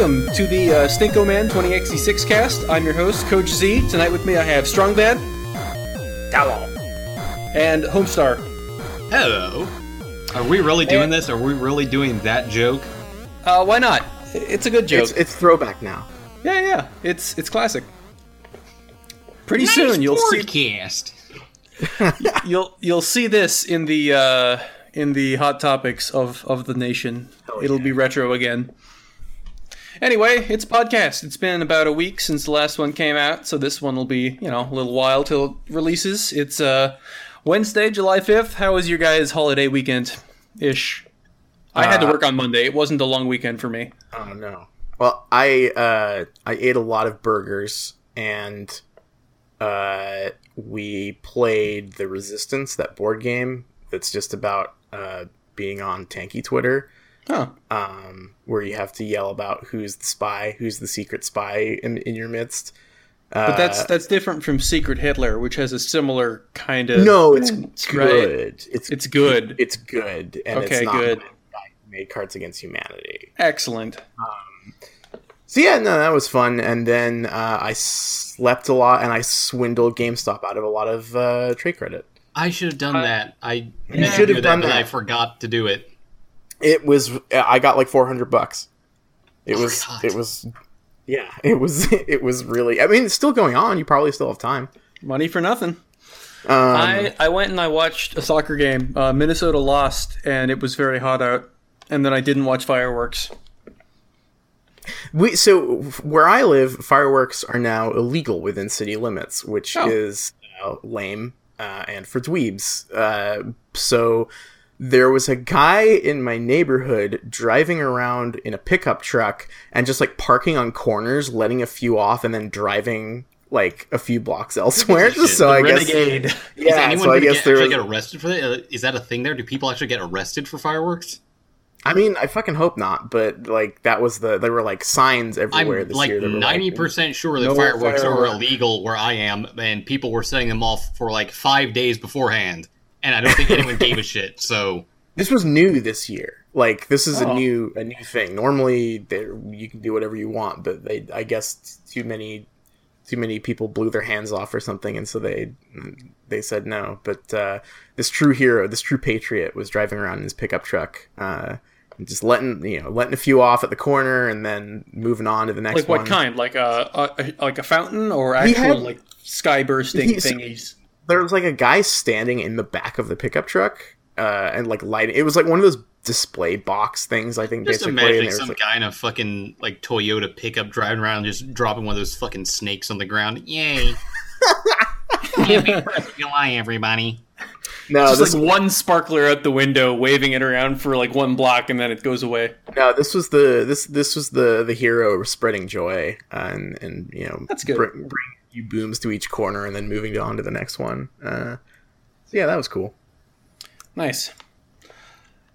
and welcome to the uh, Stinko Man 20X6 cast. I'm your host, Coach Z. Tonight with me I have Strongbad. Hello. And Homestar. Hello. Are we really doing And- this? Are we really doing that joke? Uh, why not? It's a good joke. It's, it's throwback now. yeah, yeah. It's it's classic. Pretty soon you'll see podcast. you'll you'll see this in the uh, in the hot topics of of the nation. Hell It'll yeah. be retro again. Anyway, it's a podcast. It's been about a week since the last one came out, so this one will be you know a little while till it releases. It's uh, Wednesday, July fifth. How was your guys' holiday weekend? Ish. I had to Uh, work on Monday. It wasn't a long weekend for me. Oh no. Well, I uh, I ate a lot of burgers and uh, we played the Resistance, that board game that's just about uh, being on tanky Twitter, Huh. um, where you have to yell about who's the spy, who's the secret spy in, in your midst. Uh, But that's that's different from Secret Hitler, which has a similar kind of no, it's right. good. It's It's good. It's good, and Okay, it's not good. by the guy who made Cards Against Humanity. Excellent. So yeah, no, that was fun. And then uh, I slept a lot, and I swindled GameStop out of a lot of uh, trade credit. I should have done that. I You meant to should have done that. I forgot to do it. It was I got like four hundred bucks. It was God. it was yeah it was it was really I mean it's still going on. You probably still have time. Money for nothing. Um, I, I went and I watched a soccer game. Uh, Minnesota lost, and it was very hot out. And then I didn't watch fireworks. we so where I live, fireworks are now illegal within city limits, which Oh. is uh, lame uh, and for dweebs. Uh, so there was a guy in my neighborhood driving around in a pickup truck and just like parking on corners, letting a few off, and then driving like a few blocks elsewhere. Just so the I guess Renegade. Is yeah. anyone So I guess get, there actually was. get arrested for that? Uh, that a thing there? Do people actually get arrested for fireworks? I mean, I fucking hope not, but like that was the there were like signs everywhere I'm this like year. were, ninety percent sure that no fireworks are illegal where I am, and people were setting them off for like five days beforehand, and I don't think anyone gave a shit. So This was new this year. Like this is Oh. a new a new thing. Normally, there you can do whatever you want, but they I guess too many too many people blew their hands off or something, and so they they said no. But uh, this true hero, this true patriot, was driving around in his pickup truck. Uh, just letting you know, letting a few off at the corner, and then moving on to the next Like what one. kind? Like a, a like a fountain or He actual had- like sky bursting He's- thingies? There was like a guy standing in the back of the pickup truck uh, and like lighting. It was like one of those display box things. I think just basically. and imagining there was, some like- guy in a fucking like Toyota pickup driving around, just dropping one of those fucking snakes on the ground. Yay! Happy Fourth of July, everybody. no, Just this like one sparkler out the window, waving it around for like one block, and then it goes away. no, this was the this this was the the hero spreading joy uh, and and you know That's good. Bring, bring you booms to each corner and then moving on to the next one. Uh, so yeah, that was cool. Nice.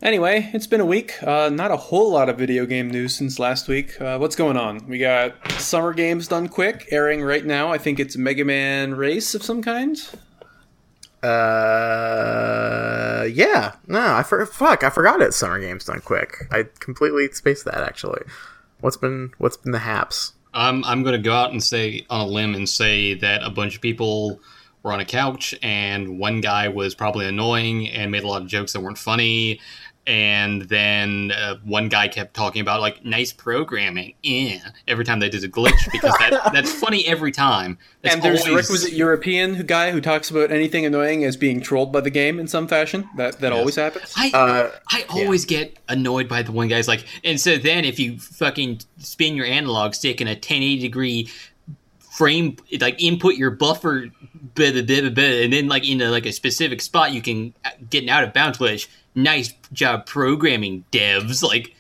Anyway, it's been a week. Uh, not a whole lot of video game news since last week. Uh, what's going on? We got Summer Games Done Quick airing right now. I think it's Mega Man Race of some kind. Uh, yeah, no, I for, fuck, I forgot it. Summer games done quick. I completely spaced that actually. What's been what's been the haps? Um, I'm going to go out and say on a limb and say that a bunch of people were on a couch, and one guy was probably annoying and made a lot of jokes that weren't funny. And then uh, one guy kept talking about like nice programming, eh, every time they did a glitch because that, that's funny every time. That's and there's the always- requisite European guy who talks about anything annoying as being trolled by the game in some fashion. That that Yes. always happens. I Uh, I always get annoyed by the one guy's like, and so then if you fucking spin your analog stick in a 1080 degree frame, like input your buffer, blah, blah, blah, blah, blah, and then like into like a specific spot, you can get an out of bounds glitch. Nice job programming, devs. Like,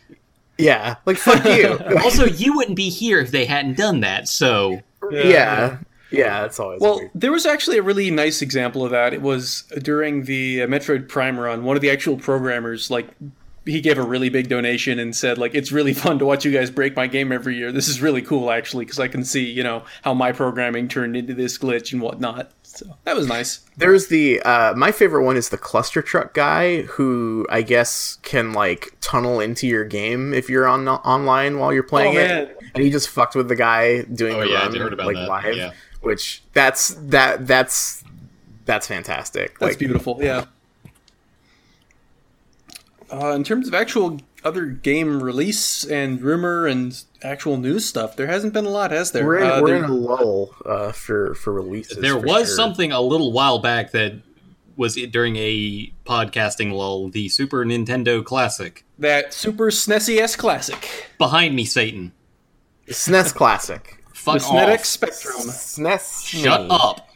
yeah, like fuck you. also you wouldn't be here if they hadn't done that. So yeah, yeah, that's always Well, weird. there was actually a really nice example of that. It was during the uh, Metroid Prime run. One of the actual programmers like he gave a really big donation and said like it's really fun to watch you guys break my game every year. This is really cool actually because I can see you know how my programming turned into this glitch and whatnot. So that was nice. There's the uh, my favorite one is the cluster truck guy who I guess can like tunnel into your game if you're on online while you're playing Oh, it, man. and he just fucked with the guy doing Oh, the yeah, run like that, live, yeah. which that's that that's that's fantastic. That's like beautiful. Yeah. Uh, in terms of actual other game release and rumor and actual news stuff, there hasn't been a lot, has there? we're in, Uh, we're there- in a lull uh, for for releases. There for was sure. something a little while back that was it during a podcasting lull, the Super Nintendo Classic. that Super SNES Classic, Behind me, Satan. SNES Classic. Fuck the SNES off. Spectrum. SNES. Shut Mini. up.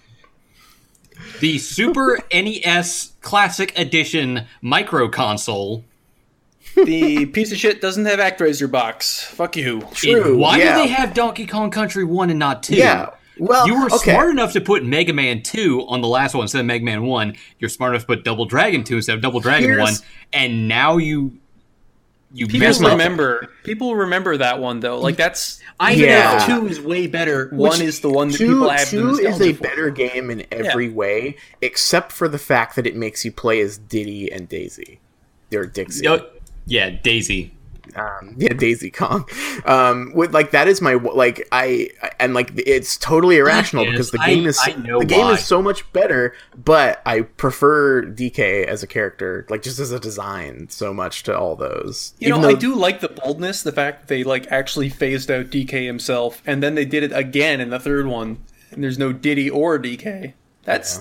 The Super NES Classic Edition micro console. The piece of shit doesn't have ActRaiser box. Fuck you. True, Why yeah. did they have Donkey Kong Country 1 and not 2? Yeah. Well, You were okay. smart enough to put Mega Man 2 on the last one instead of Mega Man 1. You're smart enough to put Double Dragon 2 instead of Double Dragon Here's- 1. And now you you People messed up. remember. People remember that one though. Like that's I even Yeah. if two is way better. one is the one that two, people have the two is a for. better game in every way, except for the fact that it makes you play as Diddy and Daisy. They're Dixie. Yo- yeah, Daisy. um, yeah, Daisy Kong. Um, with like that is my like I and like it's totally irrational Yes, because the I- game is I know the game is so much better, but I prefer DK as a character, like just as a design, so much to all those. You know, Even I do like the boldness, the fact that they like actually phased out DK himself, and then they did it again in the third one, and there's no Diddy or DK. That's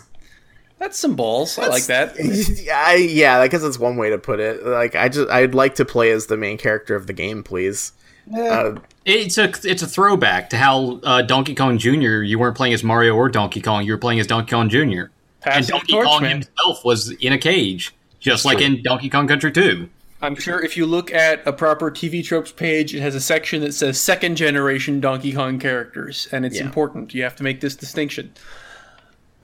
that's some balls. I like that. I, yeah, I guess that's one way to put it. Like I just I'd like to play as the main character of the game, please. Uh, It's a it's a throwback to how uh, Donkey Kong Jr. You weren't playing as Mario or Donkey Kong. You were playing as Donkey Kong Jr. And Donkey torch, Kong man. himself was in a cage, just like in Donkey Kong Country 2. I'm sure if you look at a proper TV tropes page, it has a section that says second generation Donkey Kong characters, and it's Yeah. important. You have to make this distinction.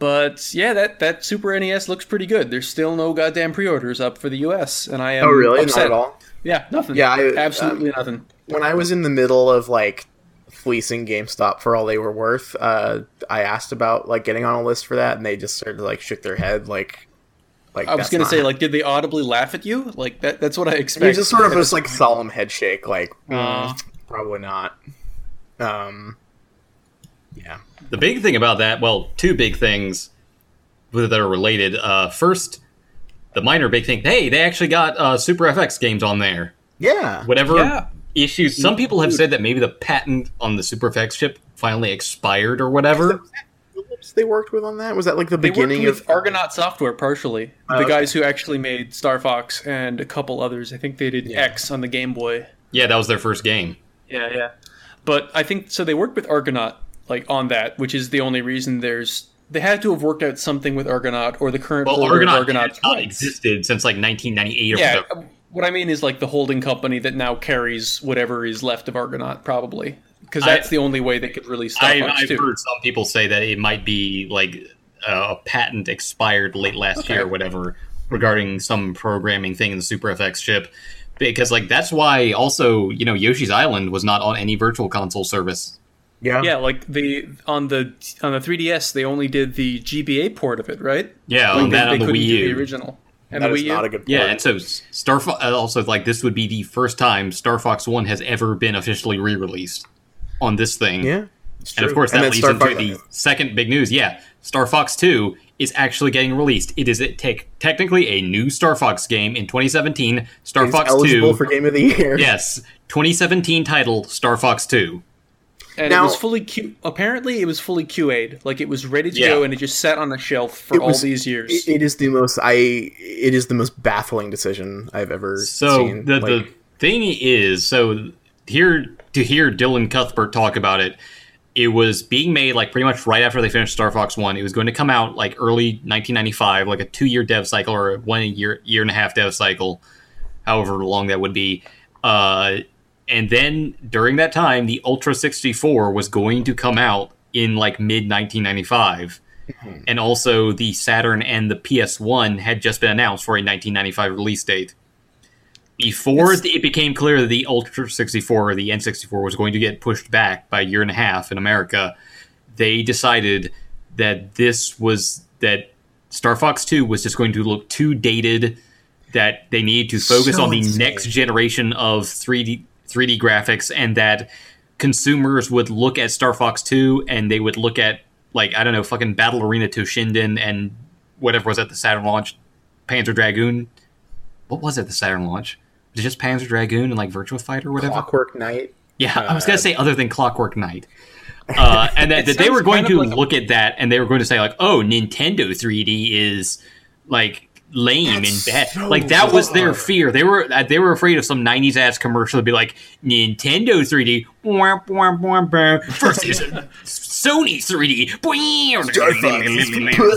But yeah, that, that Super NES looks pretty good. There's still no goddamn pre-orders up for the US, and I am oh really? upset. Not at all. Yeah, nothing. Yeah, I- absolutely nothing. when I was in the middle of like fleecing GameStop for all they were worth, uh, I asked about like getting on a list for that, and they just sort of like shook their head, like, like I was gonna not- say, like, did they audibly laugh at you? Like that? That's what I you expect. just sort of just like solemn head shake, like Uh. probably not. Um, yeah, The big thing about that, well, two big things that are related. Uh, first, the minor big thing. Hey, they actually got uh, Super FX games on there. yeah. Whatever Yeah. issues. Some people have said that maybe the patent on the Super FX chip finally expired or whatever. Philips They worked with on that. Was that like the They beginning with of Argonaut Software partially. Oh, the okay. guys who actually made Star Fox and a couple others. I think they did Yeah. X on the Game Boy. Yeah, that was their first game. Yeah, yeah. But I think so. They worked with Argonaut like on that, which is the only reason there's. They had to have worked out something with Argonaut or the current Well, Argonaut of Argonaut's has not existed since like 1998 or Yeah, whatever. what I mean is like the holding company that now carries whatever is left of Argonaut, probably because I- that's the only way they could release Star I, I've too. heard some people say that it might be like uh, a patent expired late last Okay. year or whatever regarding some programming thing in the Super FX chip. Because like that's why also you know Yoshi's Island was not on any virtual console service. Yeah, Yeah, like the on the on the 3DS, they only did the GBA port of it, right? Yeah, Like, on they, that they on the couldn't Wii do U. the original. And That the is Wii U. not a good. Yeah, and so Star Fo- uh, also like this would be the first time Star Fox One has ever been officially re-released on this thing. yeah. it's And of course, that then leads Star into Fox- the second big news. Yeah, Star Fox 2 is actually getting released. It is a tech technically a new Star Fox game in 2017. Star He's Fox eligible 2. for Game of the Year. yes, 2017 title Star Fox 2. And Now- it was fully Q. Apparently, it was fully QA'd. Like it was ready to Yeah. go, and it just sat on a shelf for It all was- these years. It, it is the most I. It is the most baffling decision I've ever So seen. the Like, the thing is, so here to hear Dylan Cuthbert talk about it, it was being made like pretty much right after they finished Star Fox One. It was going to come out like early 1995, like a two year dev cycle or one year year and a half dev cycle, however long that would be. Uh, and then during that time, the Ultra 64 was going to come out in like mid 1995. Mm-hmm. And also, the Saturn and the PS1 had just been announced for a 1995 release date before It's- it became clear that the Ultra 64 or the N64 was going to get pushed back by a year and a half in America, they decided that this was that Star Fox 2 was just going to look too dated, that they needed to focus So on the insane. next generation of 3D 3D graphics, and that consumers would look at Star Fox 2 and they would look at like I don't know, fucking Battle Arena Toshinden and whatever was at the Saturn launch, Panzer Dragoon. What was it? The Saturn launch? Was it just Panzer Dragoon and like Virtua Fighter or whatever? Clockwork Knight. Yeah, I was gonna Uh, say other than Clockwork Knight. Uh, and that, that they were going to like a- look at that and they were going to say like, "Oh, Nintendo 3D is like lame That's and bad." so like that was their fear. They were uh, they were afraid of some '90s ass commercial to be like Nintendo 3D wah, wah, wah, wah, versus Sony 3D.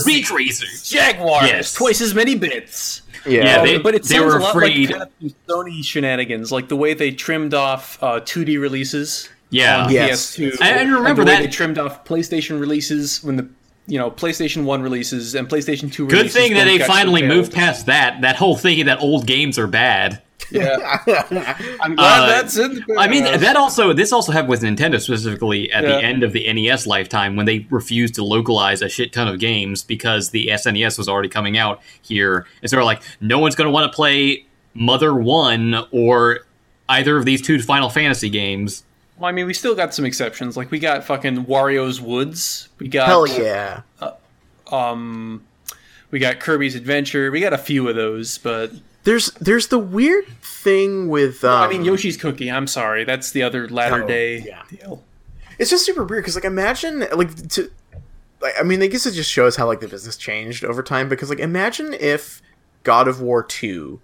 Beach Racer. Jaguar Yes. twice as many bits. Yeah, Yeah, Um, they- but it they sounds were a lot afraid- like kind of Sony shenanigans, like the way they trimmed off uh, 2D releases Yeah. on Yes. PS2. I- I remember and the way that- they trimmed off PlayStation releases when the you know PlayStation One releases and PlayStation Two. Good releases thing that they finally curtailed. moved past that. That whole thing that old games are bad. Yeah, I'm glad Uh, that's it. I mean, that also this also happened with Nintendo specifically at Yeah. the end of the NES lifetime when they refused to localize a shit ton of games because the SNES was already coming out here, and so they're like, no one's going to want to play Mother One or either of these two Final Fantasy games. Well, I mean, we still got some exceptions. Like we got fucking Wario's Woods. We got Hell yeah. um, we got Kirby's Adventure. We got a few of those, but There's there's the weird thing with um, I mean Yoshi's Cookie. I'm sorry, that's the other latter Oh, day yeah. deal. it's just super weird because like imagine like to like I mean I guess it just shows how like the business changed over time because like imagine if God of War 2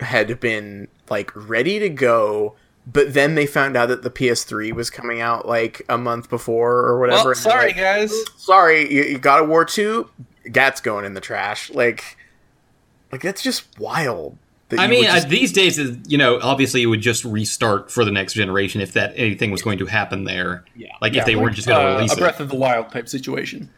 had been like ready to go but then they found out that the PS3 was coming out like a month before or whatever Well, sorry like, guys. sorry you, you God of War 2 that's going in the trash like like that's just wild that I mean, just- uh, these days, uh, you know, obviously it would just restart for the next generation if that anything was going to happen there. Yeah, Like Yeah, if they weren't just going to uh, release a it. Breath of the Wild type situation.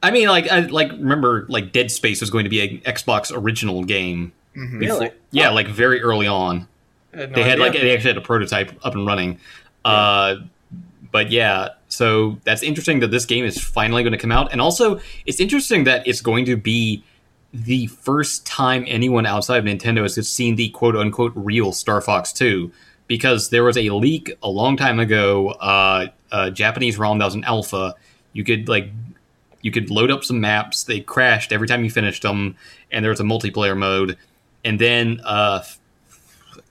I mean, like, I like remember like Dead Space was going to be an Xbox original game. Mhm. Really? Yeah, like very early on. They had like they actually had a prototype up and running. Uh, but yeah, so that's interesting that this game is finally going to come out, and also it's interesting that it's going to be the first time anyone outside of Nintendo has seen the quote unquote real Star Fox 2 because there was a leak a long time ago, uh, a Japanese ROM that was an alpha. You could like you could load up some maps. They crashed every time you finished them, and there was a multiplayer mode. And then uh,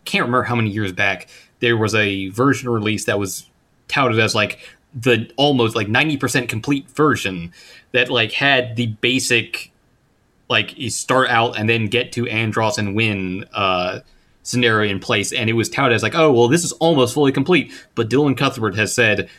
can't remember how many years back there was a version release that was touted as like the almost like 90% complete version that like had the basic like you start out and then get to Andross and win uh scenario in place. And it was touted as like oh well this is almost fully complete. But Dylan Cuthbert has said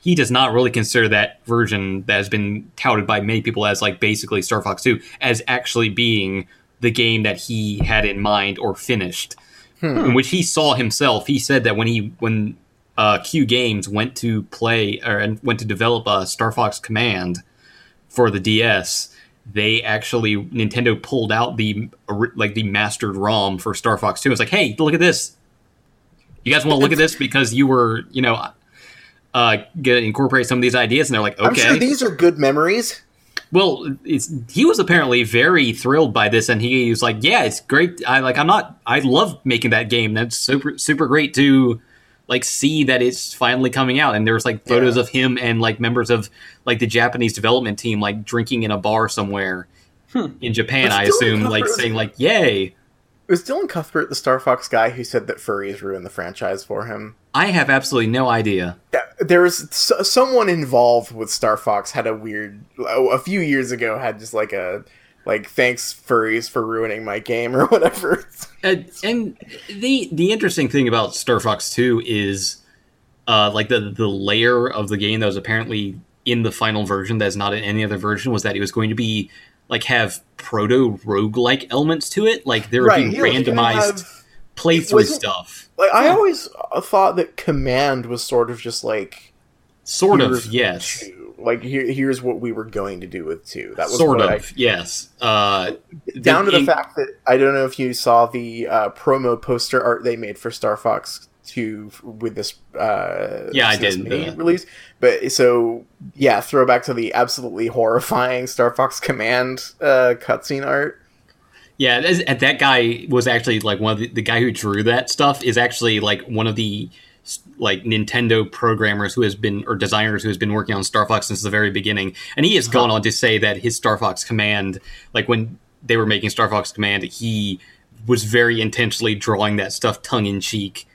he does not really consider that version that has been touted by many people as like basically Star Fox 2 as actually being the game that he had in mind or finished in which he saw himself. He said that when he when uh, Q Games went to play or and went to develop a Star Fox Command for the DS, they actually Nintendo pulled out the like the mastered ROM for Star Fox Two. It's like, hey, look at this. You guys want to look at this because you were you know uh, gonna incorporate some of these ideas, and they're like, okay. Sure these are good memories Well, it's he was apparently very thrilled by this, and he was like, "Yeah, it's great. I like. I'm not. I love making that game. That's super super great to like see that it's finally coming out." And there was like photos Yeah. of him and like members of like the Japanese development team like drinking in a bar somewhere in Japan. I assume like saying like, "Yay." Was Dylan Cuthbert the Star Fox guy who said that furries ruined the franchise for him I have absolutely no idea. There was someone involved with Star Fox had a weird a few years ago had just like a like thanks furries for ruining my game or whatever. and, and the the interesting thing about Star Fox Two is, uh, like the the layer of the game that was apparently in the final version that's not in any other version was that it was going to be like have proto roguelike elements to it. Like there would Right, be yeah, randomized have- playthrough stuff. like I always uh, thought that Command was sort of just like Sort of, yes. 2. like here, here's what we were going to do with two. That was sort of, yes. Uh, I, down to the in- fact that I don't know if you saw the uh, promo poster art they made for Star Fox Two with this. Uh, Yeah, I did, Mini the- release. But so yeah, throwback to the absolutely horrifying Star Fox Command uh, cutscene art. Yeah, and that guy was actually like one of the, the guy who drew that stuff is actually like one of the like Nintendo programmers who has been or designers who has been working on Star Fox since the very beginning, and he has gone on to say that his Star Fox Command, like when they were making Star Fox Command, he was very intentionally drawing that stuff tongue in cheek.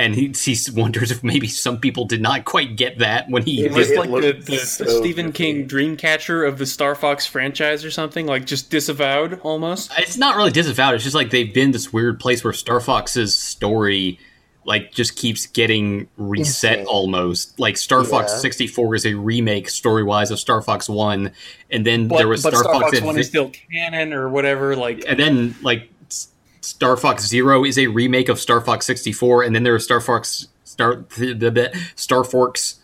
And he, he wonders if maybe some people did not quite get that when he It It did was like the, the, so the Stephen. King Dreamcatcher of the Star Fox franchise or something, like just disavowed almost. it's not really disavowed. It's just like they've been this weird place where Star Fox's story like just keeps getting reset Insane. almost. Like Star Fox 64 is a remake story wise of Star Fox 1 and then But, there was but Star, Fox, One Adve- is still canon or whatever. Like and then like S- Star Fox 0 is a remake of Star Fox 64 and then there is Star Fox Star the, the, the Star Fox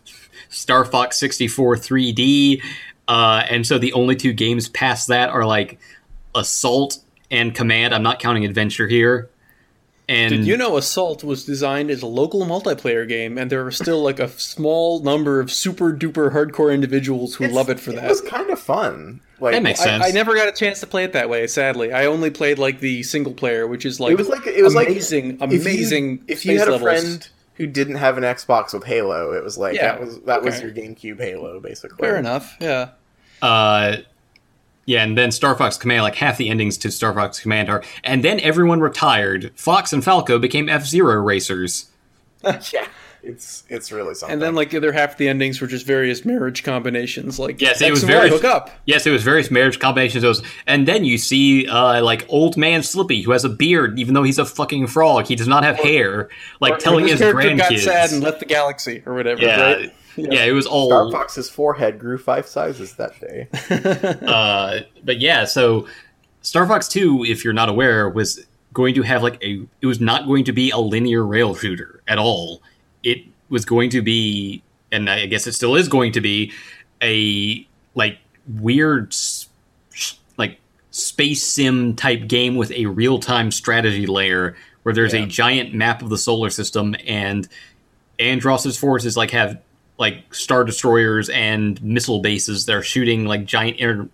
Star Fox 64 3D uh, and so the only two games past that are like Assault and Command. I'm not counting Adventure here. And Did you know Assault was designed as a local multiplayer game, and there are still like a small number of super duper hardcore individuals who love it for that. It was kind of fun. Like That makes sense. I, I never got a chance to play it that way. Sadly, I only played like the single player, which is like it was like it was amazing, like if you- amazing. If you, space had a friend who didn't have an Xbox with Halo, it was like Yeah, that was that was your GameCube Halo, basically. fair enough. Yeah, uh, yeah, and then Star Fox Command, like half the endings to Star Fox Command are, and then everyone retired. Fox and Falco became F Zero racers. yeah, it's it's really something. and then like the other half of the endings were just various marriage combinations. Like Yes, it was very- hook up. Yes, it was various marriage combinations. Those, and then you see uh, like old man Slippy who has a beard, even though he's a fucking frog. He does not have hair. Like Or telling his his character got sad and left the galaxy or whatever. Yeah, right? yeah, it was all Star Fox's forehead grew five sizes that day. uh, but yeah, so Star Fox 2, if you're not aware, was going to have like a it was not going to be a linear rail shooter at all. It was going to be and I guess it still is going to be a like weird like space sim type game with a real-time strategy layer where there's Yeah. a giant map of the solar system and Andross's forces like have like star destroyers and missile bases that are shooting like giant inter-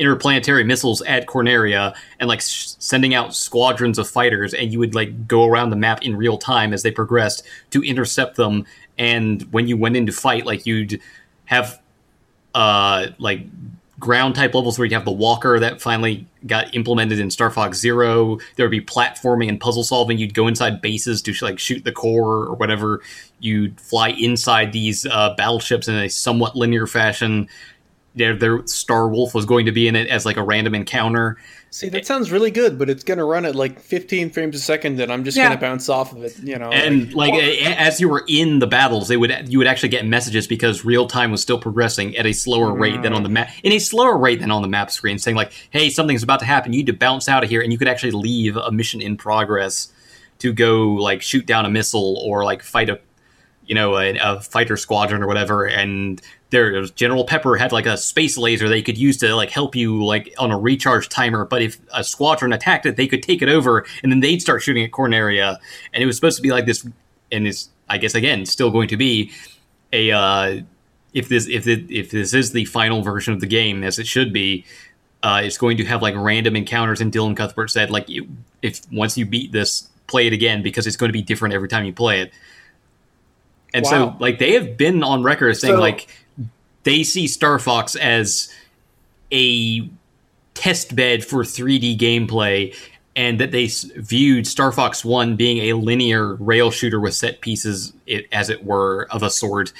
interplanetary missiles at Corneria and like s- sending out squadrons of fighters and you would like go around the map in real time as they progressed to intercept them and when you went into fight like you'd have uh like ground type levels where you'd have the walker that finally got implemented in Star Fox Zero. There would be platforming and puzzle solving. You'd go inside bases to like shoot the core or whatever. You'd fly inside these uh, battleships in a somewhat linear fashion. There, there, Star Wolf was going to be in it as like a random encounter. See, that sounds really good, but it's gonna run at like 15 frames a second, and I'm just Yeah. gonna bounce off of it. You know, and like a- as you were in the battles they would you would actually get messages because real time was still progressing at a slower rate than on the mm. map in a slower rate than on the map screen saying like hey something's about to happen you need to bounce out of here and you could actually leave a mission in progress to go like shoot down a missile or like fight a you know a, a fighter squadron or whatever and there general pepper had like a space laser they could use to like help you like on a recharge timer but if a squadron attacked it they could take it over and then they'd start shooting at corneria and it was supposed to be like this and it's i guess again still going to be a uh if this if it, if this is the final version of the game as it should be uh, it's going to have like random encounters and dylan cuthbert said like you, if once you beat this play it again because it's going to be different every time you play it. And so like they have been on record saying So- like they see star fox as a test bed for 3d gameplay and that they viewed star fox 1 being a linear rail shooter with set pieces it, as it were of a sort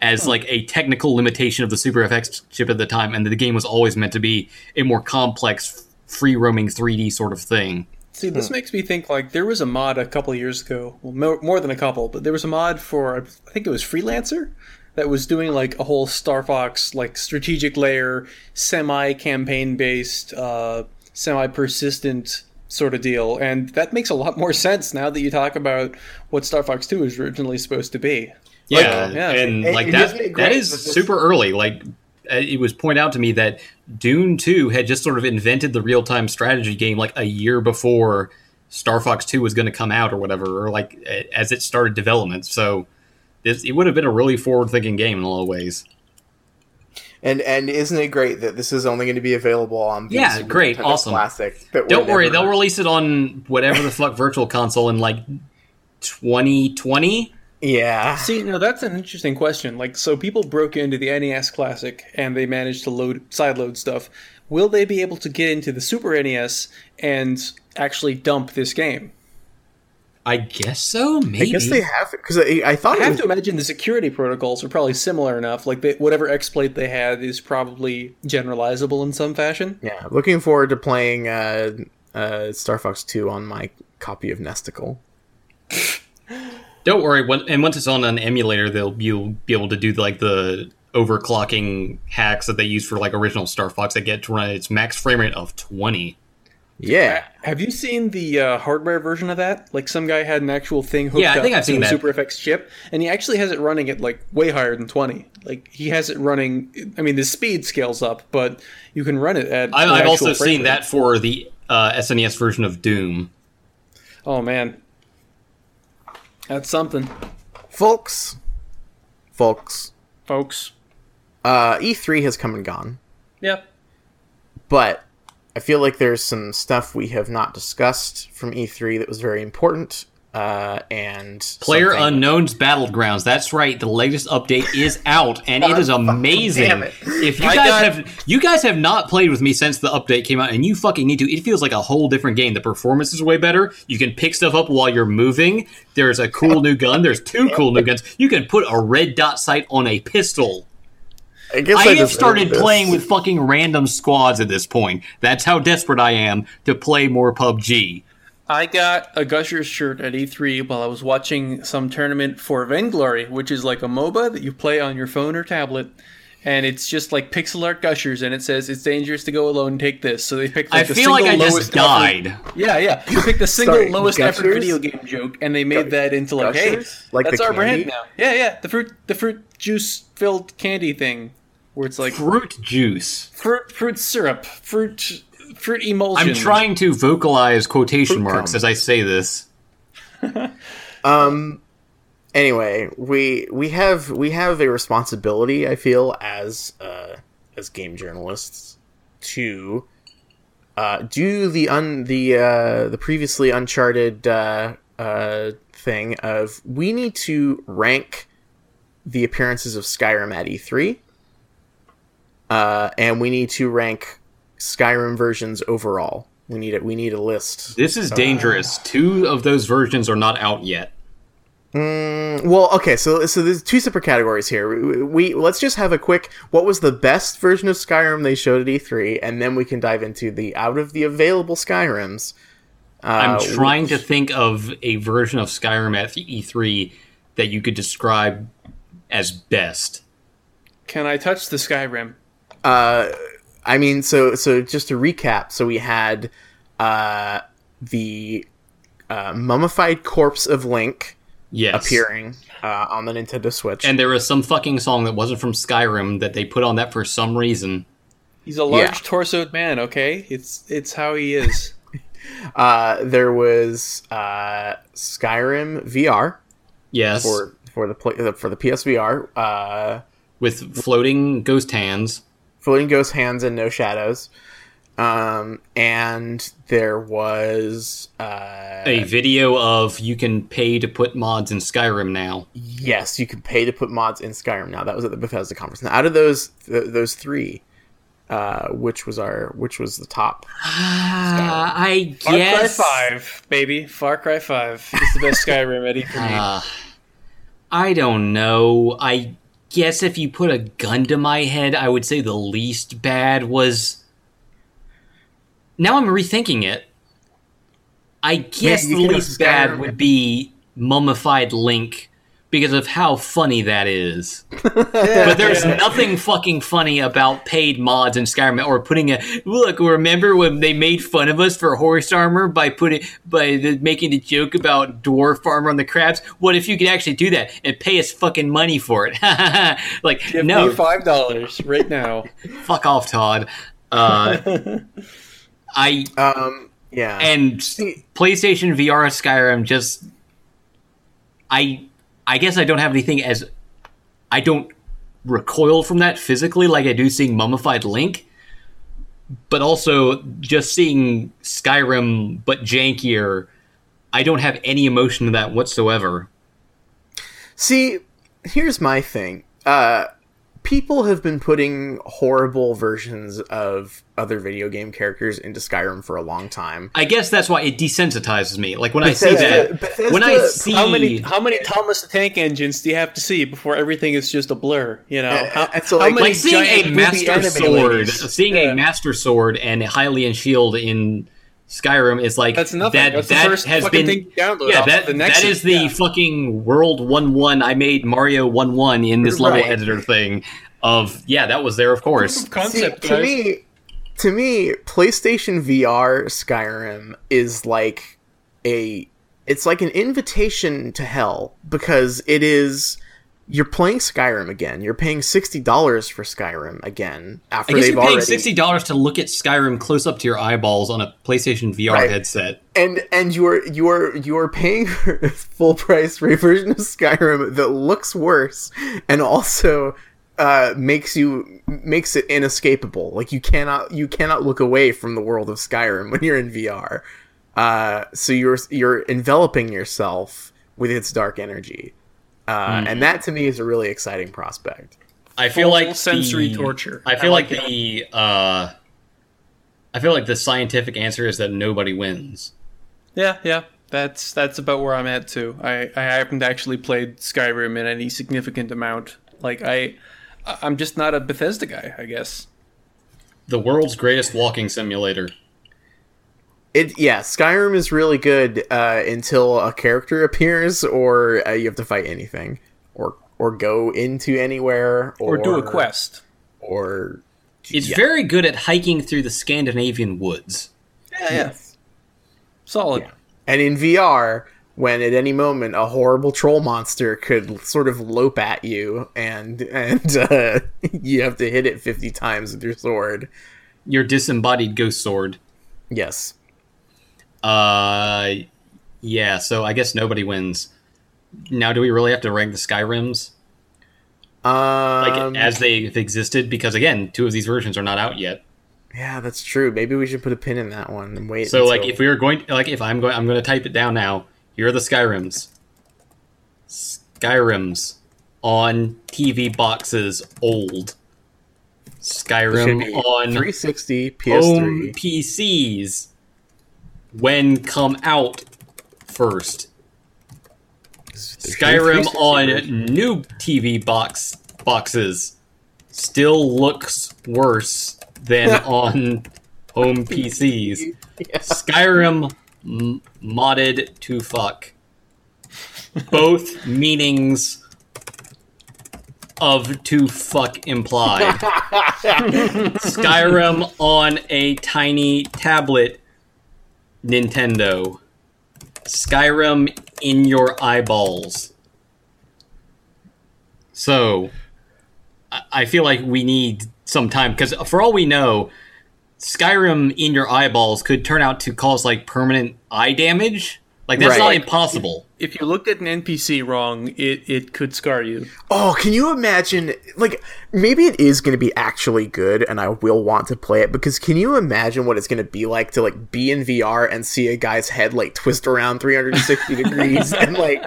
as hmm. like a technical limitation of the super fx chip at the time and that the game was always meant to be a more complex free roaming 3d sort of thing. See, this hmm. makes me think like there was a mod a couple years ago, well, more, more than a couple, but there was a mod for I think it was Freelancer that was doing like a whole Star Fox like strategic layer, semi campaign based, uh, semi persistent sort of deal, and that makes a lot more sense now that you talk about what Star Fox Two was originally supposed to be. yeah, yeah. and It- like it that gives me that great- this- super early like uh, it was pointed out to me that Dune 2 had just sort of invented the real time strategy game like a year before Star Fox 2 was going to come out or whatever, or like as it started development. So this, it would have been a really forward thinking game in a lot of ways. And and isn't it great that this is only going to be available on the Yeah, Super great, Nintendo awesome. Classic? that Don't worry, never- they'll release it on whatever the fuck virtual console in like 2020. Yeah, See, now that's an interesting question. Like, so people broke into the NES Classic and they managed to load sideload stuff. Will they be able to get into the Super NES and actually dump this game? I guess so. Maybe. I guess they have because I, I thought I have was, to imagine the security protocols are probably similar enough. Like, they, whatever exploit they had is probably generalizable in some fashion. yeah. Looking forward to playing uh, uh, Star Fox Two on my copy of Nesticle. Don't worry. When, and once it's on an emulator, they'll you'll be able to do like the overclocking hacks that they use for like original Star Fox that get to run its max frame rate of 20. Yeah, Have you seen the uh, hardware version of that? Like, some guy had an actual thing hooked Yeah, I up think I've to seen a that. Super FX chip, and he actually has it running at like way higher than twenty. Like, he has it running. I mean, the speed scales up, but you can run it at. I, an I've also frame seen rate. that for the uh, SNES version of Doom. Oh man, that's something, folks, folks. folks. Uh, E3 has come and gone, Yep. but I feel like there's some stuff we have not discussed from E3 that was very important. Uh, and Player something- Unknown's Battlegrounds. That's right. The latest update is out, and it is amazing. it. If you I guys got- have you guys have not played with me since the update came out, and you fucking need to. It feels like a whole different game. The performance is way better. You can pick stuff up while you're moving. There's a cool new gun. There's two cool new guns. You can put a red dot sight on a pistol. I, guess I have deserve started this. playing with fucking random squads at this point. That's how desperate I am to play more PUBG. I got a Gushers shirt at E3 while I was watching some tournament for Vainglory, which is like a MOBA that you play on your phone or tablet. And it's just like pixel art gushers, and it says it's dangerous to go alone. Take this. So they picked. Like, I the feel like I just lowest died. Effort, yeah, yeah. You picked the single Sorry, lowest effort video game joke, and they made Gu- that into like, gushers? hey, Like that's our candy? brand now. Yeah, yeah. The fruit, the fruit juice filled candy thing, where it's like Fruit juice. fruit, fruit syrup, fruit, fruit emulsion. I'm trying to vocalize quotation marks cum. as I say this. Um. Anyway, we we have we have a responsibility. I feel as uh, as game journalists to uh, do the un the uh, the previously uncharted uh, uh, thing of we need to rank the appearances of Skyrim at E3, uh, and we need to rank Skyrim versions overall. We need it. We need a list. This is dangerous. Two of those versions are not out yet. Mm, well, okay, so so there's two separate categories here. We, we let's just have a quick. What was the best version of Skyrim they showed at E3, and then we can dive into the out of the available Skyrims. Uh, I'm trying which- to think of a version of Skyrim at E3 that you could describe as best. Can I touch the Skyrim? Uh, I mean, so so just to recap, so we had uh, the uh, mummified corpse of Link Yes. appearing uh, on the Nintendo Switch. And there was some fucking song that wasn't from Skyrim that they put on that for some reason. He's a large Yeah. torsoed man. Okay, it's it's how he is. uh, there was uh, Skyrim VR. Yes. for for the uh, for the PSVR. Uh, with floating ghost hands. Floating ghost hands and no shadows. Um, and there was uh, A video of you can pay to put mods in Skyrim now. yes, you can pay to put mods in Skyrim now. That was at the Bethesda conference. Now, out of those th- those three, uh, which was our which was the top? Uh, I Far guess. Cry Five, baby. Far Cry Five is the best Skyrim ready for me. Uh, I don't know. I guess if you put a gun to my head, I would say the least bad was. Now I'm rethinking it. I guess the least bad would be mummified Link because of how funny that is. but there's nothing fucking funny about paid mods in Skyrim or putting a look. Remember when they made fun of us for horse armor by putting by the, making the joke about dwarf armor on the crabs? What if you could actually do that and pay us fucking money for it? like Give no, me five dollars right now. fuck off, Todd. Uh, I Um, yeah. and PlayStation VR Skyrim just I I guess I don't have anything as I don't recoil from that physically like I do seeing Mummified Link. But also just seeing Skyrim but jankier, I don't have any emotion to that whatsoever. See, here's my thing. Uh, people have been putting horrible versions of other video game characters into Skyrim for a long time. I guess that's why it desensitizes me. Like when I see Bethesda- that Bethesda- when I see How many how many Thomas the Tank engines do you have to see before everything is just a blur? You know, Uh, how, and so, how like- many like seeing a master sword, seeing Yeah. a master sword and a Hylian shield in Skyrim is like That's nothing. That That's the that first has fucking been thing you download yeah off that of the that Nexus. the Yeah. fucking world one one I made Mario one one in this level Right. editor thing of yeah that was there of course See, concept. to me, to me, PlayStation VR Skyrim is like a it's like an invitation to hell because it is you're playing Skyrim again. You're paying sixty dollars for Skyrim again after I guess they've you're paying already sixty dollars to look at Skyrim close up to your eyeballs on a PlayStation VR Right. headset. and and you're you're you're paying for full price for a version of Skyrim that looks worse and also uh, makes you makes it inescapable. Like you cannot you cannot look away from the world of Skyrim when you're in VR. Uh, so you're you're enveloping yourself with its dark energy, uh, and that to me is a really exciting prospect. I feel Full like sensory the- torture. I feel I like, like the uh, I feel like the scientific answer is that nobody wins. Yeah, yeah. That's that's about where I'm at too. I, I haven't actually played Skyrim in any significant amount. Like I I'm just not a Bethesda guy, I guess. The world's greatest walking simulator. It yeah, Skyrim is really good uh, until a character appears, or uh, you have to fight anything, or or go into anywhere, Or, or, do a quest. or It's Yeah. very good at hiking through the Scandinavian woods. Yeah, yeah. Solid. Yeah. And in VR, when at any moment a horrible troll monster could sort of lope at you, and and uh, you have to hit it fifty times with your sword. Your disembodied ghost sword. Yes. Uh, yeah. So I guess nobody wins. Now, do we really have to rank the Skyrims Uh like Um, as they've existed? Because again, two of these versions are not out yet. yeah, that's true. Maybe we should put a pin in that one and wait. So, like, if we were going, like, if I'm going, I'm going to type it down now. Here are the Skyrims. Skyrims on TV boxes old. Skyrim on 360 PS3. PCs when come out first. Skyrim on new TV box boxes still looks worse than on home PCs. Skyrim m- modded to fuck. Both meanings of to fuck imply. Skyrim on a tiny tablet Nintendo. Skyrim in your eyeballs. So, I- feel like we need some time because, for all we know, Skyrim in your eyeballs could turn out to cause like permanent eye damage. Like that's Right. not impossible. If you looked at an NPC wrong, it, it could scar you. Oh, can you imagine? Like, maybe it is going to be actually good, and I will want to play it because can you imagine what it's going to be like to like be in VR and see a guy's head like twist around 360 degrees and like.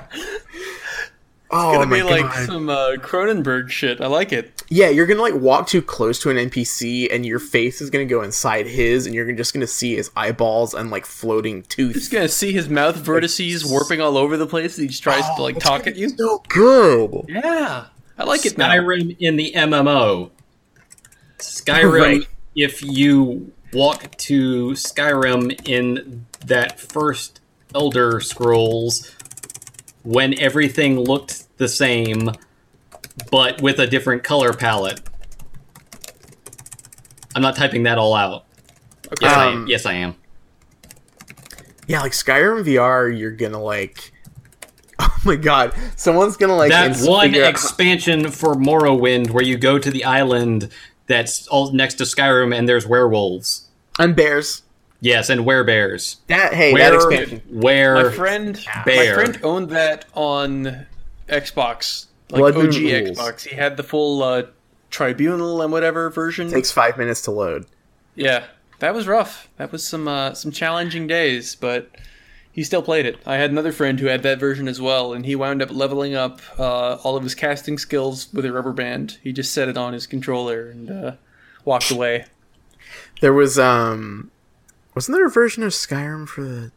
Oh Gonna my be like god! some uh, Cronenberg shit. I like it. Yeah, you're gonna like walk too close to an NPC, and your face is gonna go inside his, and you're just gonna see his eyeballs and like floating tooth. Just gonna see his mouth vertices warping all over the place. And He just tries to like talk at you. be So good. Yeah, I like it now. Skyrim in the MMO. Skyrim, Right. if you walk to Skyrim in that first Elder Scrolls when everything looked the same, but with a different color palette. I'm not typing that all out. Okay. Yes, I Um, am. Yes, I am. Yeah, like Skyrim VR, you're gonna like. Oh my god, someone's gonna like that one figure out- expansion for Morrowind where you go to the island that's all next to Skyrim and there's werewolves. and bears. Yes, and werebears. That hey, that Where expansion. where my friend, Bear. my friend owned that on Xbox, like Blood OG. Xbox. He had the full uh, Tribunal and whatever version. takes five minutes to load. Yeah, that was rough. That was some uh, some challenging days, but he still played it. I had another friend who had that version as well, and he wound up leveling up uh, all of his casting skills with a rubber band. He just set it on his controller and uh, walked away. There was um, wasn't there a version of Skyrim for the?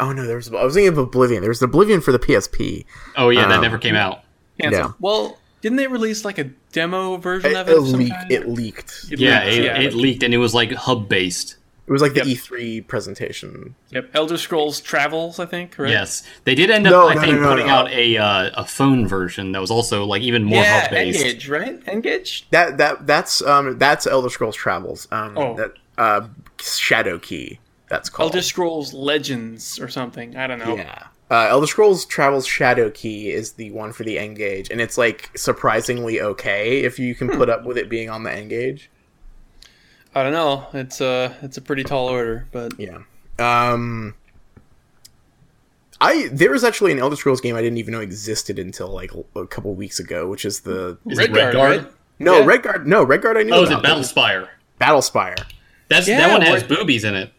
Oh no, there was. I was thinking of Oblivion. There was Oblivion for the PSP. Oh yeah, that Um, never came out. Cancelled. Yeah. Well, didn't they release like a demo version It, of it? it of some leaked. It leaked. It Yeah, leaked, it, yeah. it leaked and it was like hub based. It was like the Yep. E3 presentation. Yep, Elder Scrolls Travels, I think. Right? Yes, they did end up, No, I no, think, no, no, putting no. out a uh, a phone version that was also like even more Yeah, hub based. N-Gage, right? N-Gage. That that that's um that's Elder Scrolls Travels. Um, Oh. that uh Shadowkey. That's called. Elder Scrolls Legends or something. I don't know. Yeah. Uh, Elder Scrolls Travels Shadowkey is the one for the N-Gage, and it's like surprisingly okay if you can put up with it being on the N-Gage. I don't know. It's a it's a pretty tall order, but Yeah. Um. I there was actually an Elder Scrolls game I didn't even know existed until like a couple weeks ago, which is the Is it Redguard, Redguard? right? no Yeah. Redguard. No Redguard. I knew. Oh, is it about. Battlespire? Battlespire? That's Yeah, that one has boobies in it.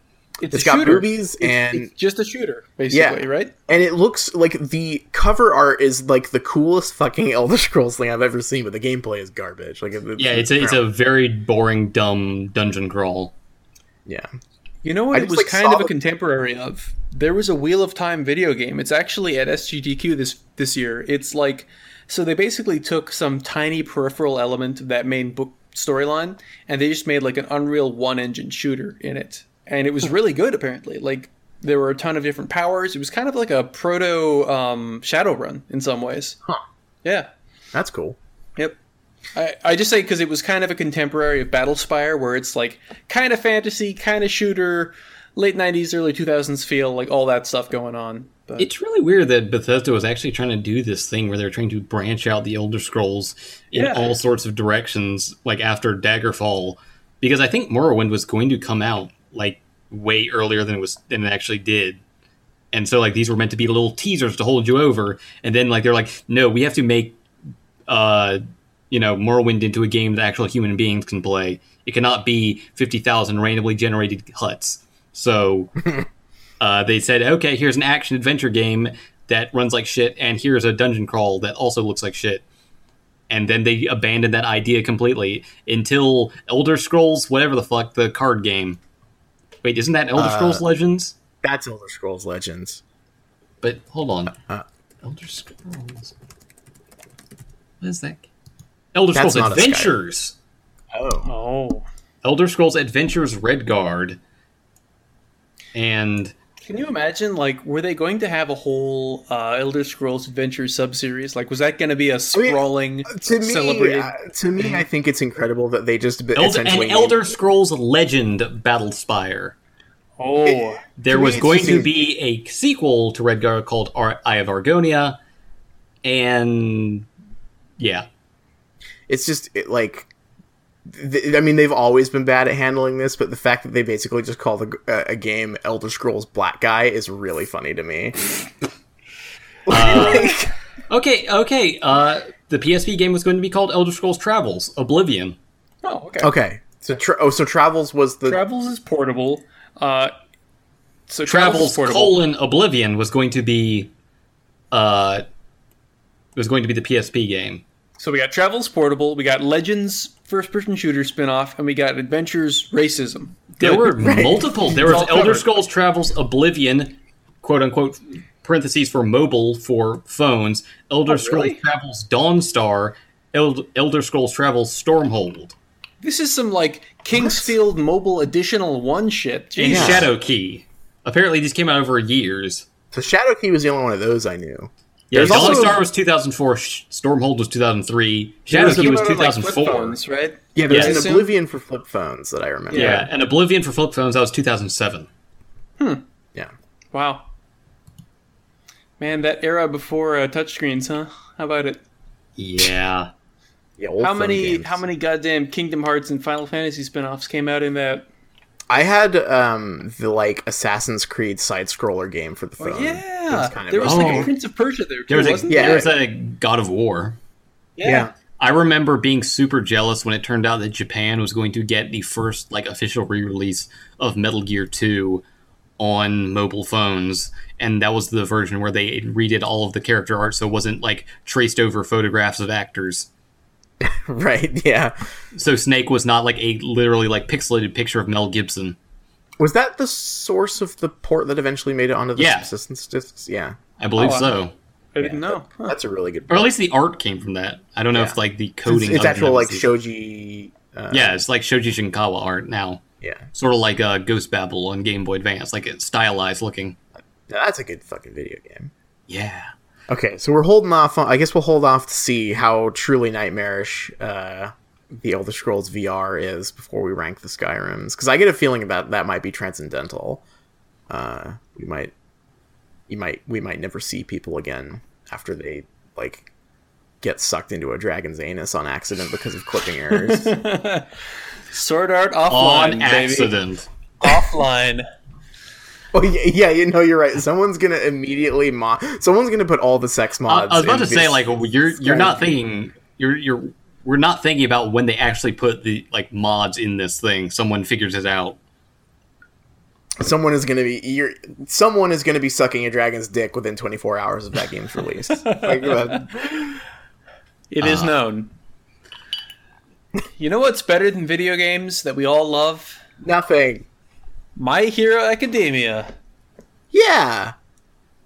it's, It's a got shooter. boobies and it's just a shooter, basically, Yeah. right? and it looks like the cover art is like the coolest fucking Elder Scrolls thing I've ever seen, but the gameplay is garbage. Like, it- Yeah, it's a, it's a very boring, dumb dungeon crawl. yeah. You know what I it was like, kind of a contemporary of? There was a Wheel of Time video game. It's actually at SGDQ this this year. It's like so they basically took some tiny peripheral element of that main book storyline and they just made like an Unreal 1 engine shooter in it. And it was really good apparently. Like there were a ton of different powers. It was kind of like a proto um, Shadowrun in some ways. Huh. Yeah. That's cool. Yep. I, I just say because it was kind of a contemporary of Battlespire, where it's like kind of fantasy, kind of shooter, late '90s, early 2000s feel, like all that stuff going on. But It's really weird that Bethesda was actually trying to do this thing where they're trying to branch out the Elder Scrolls in Yeah. all sorts of directions, like after Daggerfall, because I think Morrowind was going to come out like way earlier than it was than it actually did. And so like these were meant to be little teasers to hold you over, and then like they're like, no, we have to make uh you know Morrowind into a game that actual human beings can play. It cannot be fifty thousand randomly generated huts. So uh, they said, okay, here's an action adventure game that runs like shit, and here's a dungeon crawl that also looks like shit. And then they abandoned that idea completely until Elder Scrolls, whatever the fuck, the card game. Wait, isn't that Elder Uh, Scrolls Legends? That's Elder Scrolls Legends. But hold on, uh, Elder Scrolls. What is that? Elder That's Scrolls not a Skyrim. Adventures. Oh. oh, Elder Scrolls Adventures Redguard. And can you imagine? Like, were they going to have a whole uh, Elder Scrolls Adventure subseries? Like, was that going to be a mean, sprawling, To me, celebrated? uh, to me, I think it's incredible that they just Elder, essentially an Elder Scrolls Legend Battle Battlespire. oh, There To me, was going to be a sequel to Redguard called Ar- Eye of Argonia, and yeah, it's just it, like th- I mean they've always been bad at handling this, but the fact that they basically just call the uh, a game Elder Scrolls Black Guy is really funny to me. Like, okay, okay. Uh, the PSP game was going to be called Elder Scrolls Travels Oblivion. oh, okay. okay, so tra- oh, so Travels was the Travels is portable. Uh, so Travels is portable. colon Oblivion was going to be, uh, was going to be the PSP game. So we got Travels Portable, we got Legends first person shooter spin-off, and we got Adventures Racism. There were multiple. There was Elder covered. Scrolls Travels Oblivion, quote unquote, parentheses for mobile for phones. Elder oh, Scrolls Oh, really? Travels Dawnstar. Eld- Elder Scrolls Travels Stormhold. This is some like Kingsfield Mobile Additional One shit. And Yeah. Shadowkey. Apparently, these came out over years. so Shadowkey was the only one of those I knew. Yeah, There's Dawn also- Star was 2004. Stormhold was 2003. There Shadowkey was about, like, 2004. phones, right? Yeah, there's Yeah. an Oblivion for flip phones that I remember. yeah. and Oblivion for flip phones that was 2007. Hmm. yeah. Wow. Man, that era before uh, touchscreens, huh? How about it? Yeah. Yeah, old How many games. how many goddamn Kingdom Hearts and Final Fantasy spin-offs came out in that? I had um the like Assassin's Creed side scroller game for the phone. Oh, yeah, was kind of there was Oh. like a oh. Prince of Persia there too, There was, a, wasn't Yeah. there was a God of War. there? yeah. I remember being super jealous when it turned out that Japan was going to get the first like official re-release of Metal Gear 2 on mobile phones and that was the version where they redid all of the character art so it wasn't like traced over photographs of actors. Right. Yeah. So Snake was not like a literally like pixelated picture of Mel Gibson. Was that the source of the port that eventually made it onto the Yeah. subsistence discs? Yeah. I believe Oh, so. I didn't know. Huh. That's a really good. Point. Or at least the art came from that. I don't know Yeah. if like the coding it's of actual like Yoji. Uh, Yeah, it's like Yoji Shinkawa art now. Yeah. Sort of like uh, Ghost Babel on Game Boy Advance, like it's stylized looking. That's a good fucking video game. Yeah. Okay, so we're holding off. On, I guess we'll hold off to see how truly nightmarish uh, the Elder Scrolls VR is before we rank the Skyrims, because I get a feeling that that might be transcendental. Uh, we might, you might, we might never see people again after they like get sucked into a dragon's anus on accident because of clipping errors. Sword Art On offline, baby. accident. Offline. oh yeah, yeah, you know you're right. Someone's gonna immediately mod. Someone's gonna put all the sex I, mods. I was about to say, like, you're you're not Skyrim. thinking you're you're we're not thinking about when they actually put the like mods in this thing. Someone figures it out. someone is going to be you're, someone is going to be sucking a dragon's dick within 24 hours of that game's release. like, uh, It is Uh. known. You know what's better than video games that we all love? nothing. My Hero Academia. Yeah.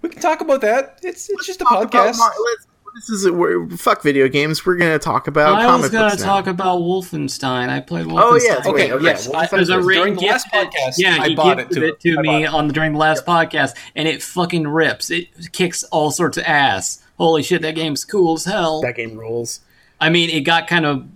We can talk about that. It's it's just a podcast. Mar- let's- this is we're, fuck video games. We're going to talk about I comic was gonna books now. talk about Wolfenstein. I played oh, Wolfenstein. Oh, yeah, it's Okay, Wait, okay, yes, what I, There's a first? ring during the last podcast. Yeah, I he bought it to, it to I me it. on the during the last podcast, and it fucking rips. It kicks all sorts of ass. Holy shit, that game's cool as hell. That game rules. I mean, it got kind of,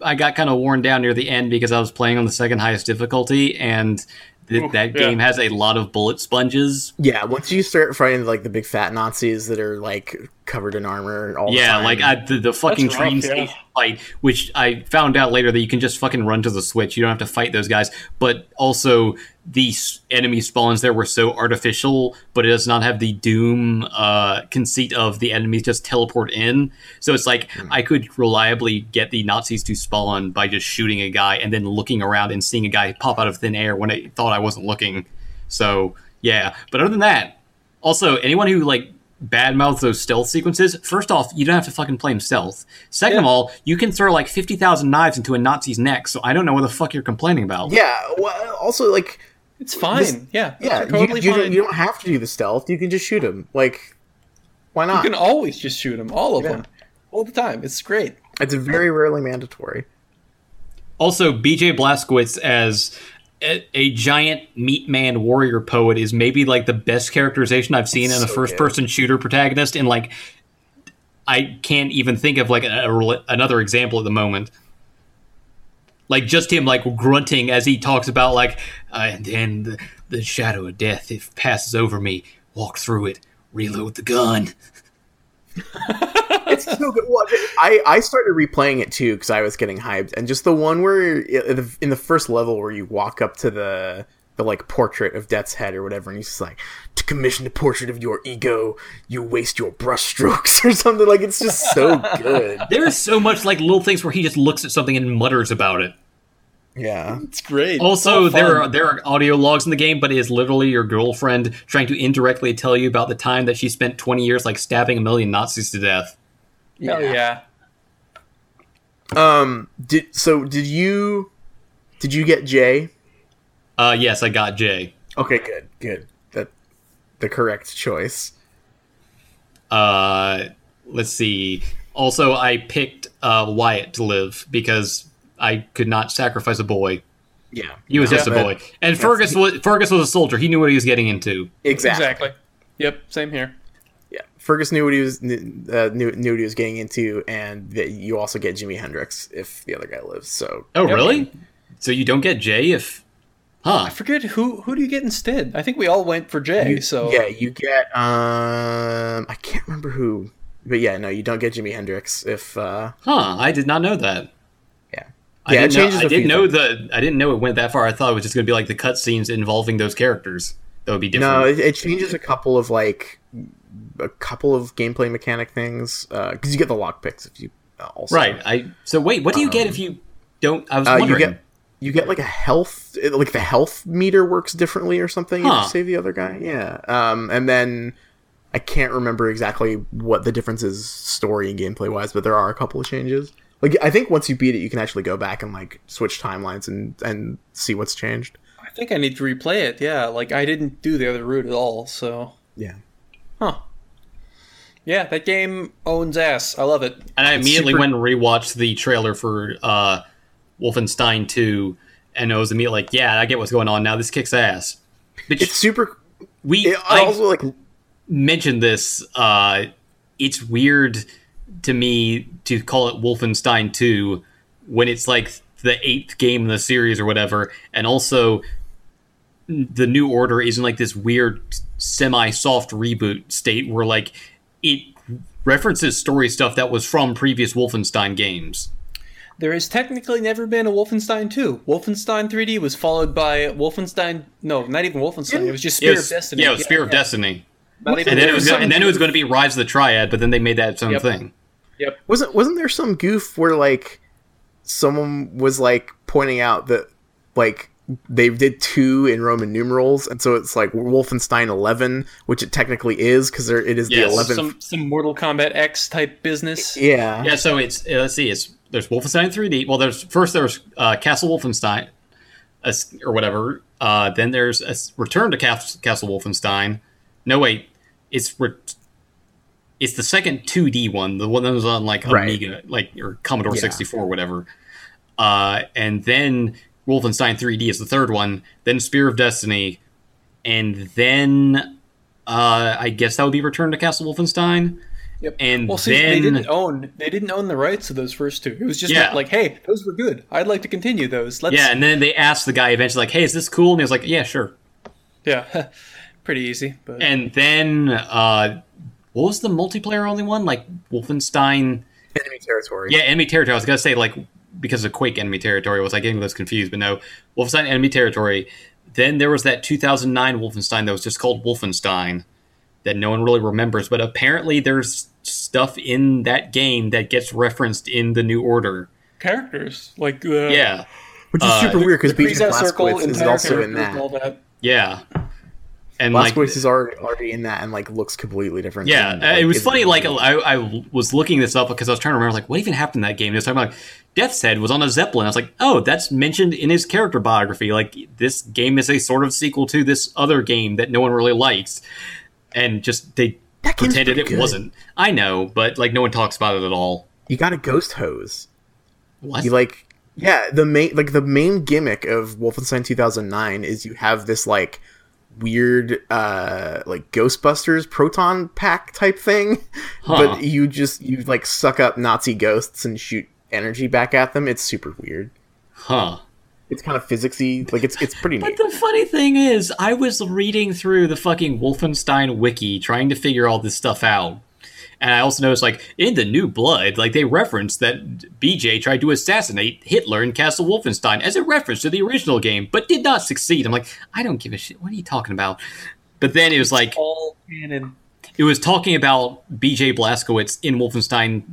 I got kind of worn down near the end because I was playing on the second highest difficulty, and th- Oof, that yeah. game has a lot of bullet sponges. Yeah, once you start fighting like the big fat Nazis that are like covered in armor and all the Yeah, time. like I, the, the fucking That's train rough, yeah. station fight, which I found out later that you can just fucking run to the switch. You don't have to fight those guys. But also, the s- enemy spawns there were so artificial, but it does not have the Doom uh, conceit of the enemies just teleport in. So it's like Hmm. I could reliably get the Nazis to spawn by just shooting a guy and then looking around and seeing a guy pop out of thin air when I thought I wasn't looking. So yeah, but other than that, also anyone who like badmouths those stealth sequences, first off, you don't have to fucking play them stealth. Second of all, you can throw like fifty thousand knives into a Nazi's neck, so I don't know what the fuck you're complaining about. yeah, well, also like It's fine. This- yeah, yeah, totally you, you, fine. don't, you don't have to do the stealth. You can just shoot him. Like why not? You can always just shoot them, all of Yeah. them, all the time. It's great. It's very rarely mandatory. Also, BJ Blazkowicz as a, a giant meat man warrior poet is maybe like the best characterization I've seen in a So first person shooter protagonist. And like, I can't even think of like a, a- another example at the moment. Like just him like grunting as he talks about like, uh, and then the, the shadow of death if passes over me, walk through it, reload the gun. it's so good. Well, I I started replaying it too because I was getting hyped, and just the one where in the, first level where you walk up to the the like portrait of Death's head or whatever, and he's just like, "To commission a portrait of your ego, you waste your brushstrokes" or something. Like it's just so good. There's so much like little things where he just looks at something and mutters about it. Yeah, It's great. Also, So there are there are audio logs in the game, but it is literally your girlfriend trying to indirectly tell you about the time that she spent 20 years like stabbing a million Nazis to death. Hell yeah. Um. Did so? Did you? Did you get Jay? Uh, yes, I got Jay. Okay, good, good. That the correct choice. Uh, let's see. Also, I picked uh, Wyatt to live because I could not sacrifice a boy. Yeah, He was No, just a boy, and Fergus was Fergus was a soldier. He knew what he was getting into. Exactly. Exactly. Yep. Same here. Yeah, Fergus knew what he was uh, knew, knew what he was getting into, and that you also get Jimi Hendrix if the other guy lives. So Oh, Yep. really? So you don't get Jay if. Huh. I forget who who do you get instead. I think we all went for Jay. you, so yeah, you get um I can't remember who, but yeah, no, you don't get Jimi Hendrix if uh Huh. I did not know that. yeah I Yeah, it didn't know, changes I a few didn't know things. the. I didn't know it went that far. I thought it was just going to be like the cutscenes involving those characters. That would be different. no, it, it changes a couple of like a couple of gameplay mechanic things because you get the lockpicks if you uh, also right. I. So wait, what do you get if you don't? I was Uh, you wondering. get you get like a health like the health meter works differently or something if Huh. you save the other guy. Yeah. Um and then I can't remember exactly what the difference is story and gameplay wise, but there are a couple of changes. Like I think once you beat it you can actually go back and like switch timelines and and see what's changed. I think I need to replay it. Yeah, like I didn't do the other route at all. So Yeah. huh. Yeah, that game owns ass. I love it. and I it's immediately super- went and rewatched the trailer for uh, Wolfenstein 2, and I was immediately like, "Yeah, I get what's going on now. This kicks ass." But It's super we it I also like mentioned this. Uh, it's weird to me to call it Wolfenstein 2 when it's like the eighth game in the series or whatever, and also the new order isn't like this weird semi-soft reboot state where like it references story stuff that was from previous Wolfenstein games. There has technically never been a Wolfenstein 2. Wolfenstein 3D was followed by Wolfenstein. No, not even Wolfenstein. It was just Spear was- of Destiny. Yeah, it was Spear of yeah. Destiny. Not And then it was Wolfenstein. and then it was going to be Rise of the Triad, but then they made that its own Yep. thing. Yep. wasn't wasn't there some goof where like someone was like pointing out that like they did two in Roman numerals, and so it's like Wolfenstein 11, which it technically is because it is Yes, the 11th. Some some Mortal Kombat X type business. yeah, Yeah, so it's uh, let's see, it's there's Wolfenstein 3D. Well, there's first there's uh, Castle Wolfenstein, uh, or whatever. Uh, then there's a s- Return to Cas- Castle Wolfenstein. No, wait, it's re- it's the second 2D one, the one that was on like Right. Amiga, like or Commodore Yeah. 64, whatever. Uh, and then Wolfenstein 3D is the third one. Then Spear of Destiny, and then uh, I guess that would be Return to Castle Wolfenstein. Yep. And well, see, then they didn't own they didn't own the rights to those first two. It was just Yeah. like, hey, those were good. I'd like to continue those. Let's Yeah, and then they asked the guy eventually, like, "Hey, is this cool?" And he was like, "Yeah, sure." yeah, pretty easy. But And then, uh, what was the multiplayer only one? Like Wolfenstein? enemy territory. Yeah, Enemy Territory. I was gonna say like because of Quake Enemy Territory was like getting those confused, but no, Wolfenstein Enemy Territory. Then there was that 2009 Wolfenstein that was just called Wolfenstein that no one really remembers, but apparently there's stuff in that game that gets referenced in the New Order. characters like the Yeah, which is Uh, super weird because the BJ circle, Blazkowicz is also in characters and all that. that. yeah, and like Blazkowicz is already, already in that and like looks completely different. Yeah, and, uh, it was funny. Like I, I was looking this up because I was trying to remember, like, what even happened in that game? It was talking about like, Death's Head was on a zeppelin. I was like, oh, that's mentioned in his character biography. Like this game is a sort of sequel to this other game that no one really likes, and just they That pretended it good. wasn't. I know, but like no one talks about it at all. you got a ghost hose. What? You like yeah, the main like the main gimmick of Wolfenstein 2009 is you have this like weird uh like Ghostbusters proton pack type thing, Huh. but you just you like suck up Nazi ghosts and shoot energy back at them. It's super weird. huh? It's kind of physicsy, like it's it's pretty But neat. the funny thing is, I was reading through the fucking Wolfenstein wiki trying to figure all this stuff out. And I also noticed, like, in the New Blood, like, they referenced that BJ tried to assassinate Hitler in Castle Wolfenstein as a reference to the original game, but did not succeed. I'm like, I don't give a shit. What are you talking about? But then it was like, All canon. it was talking about BJ Blazkowicz in Wolfenstein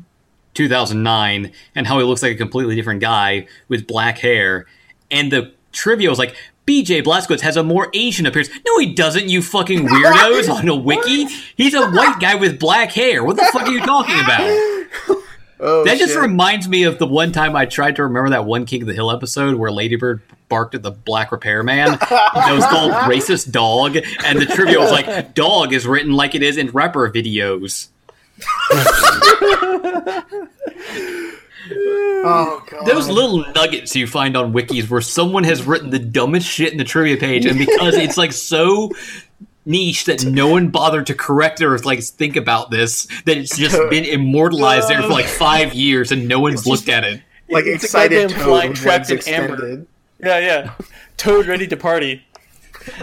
2009 and how he looks like a completely different guy with black hair. And the trivia was like, BJ Blazkowicz has a more Asian appearance. No, he doesn't, you fucking weirdos on a wiki. He's a white guy with black hair. What the fuck are you talking about? Oh, That just shit. reminds me of the one time I tried to remember that one King of the Hill episode where Ladybird barked at the black repairman. that was called Racist Dog. And the trivia was like, dog is written like it is in rapper videos. Oh god. Those little nuggets you find on wikis where someone has written the dumbest shit in the trivia page, and because it's like so niche that no one bothered to correct or like think about this. That it's just been immortalized there for like five years and no one's looked at it. Like It's a excited goddamn fly toad with trapped legs in amber. Yeah, yeah. Toad ready to party.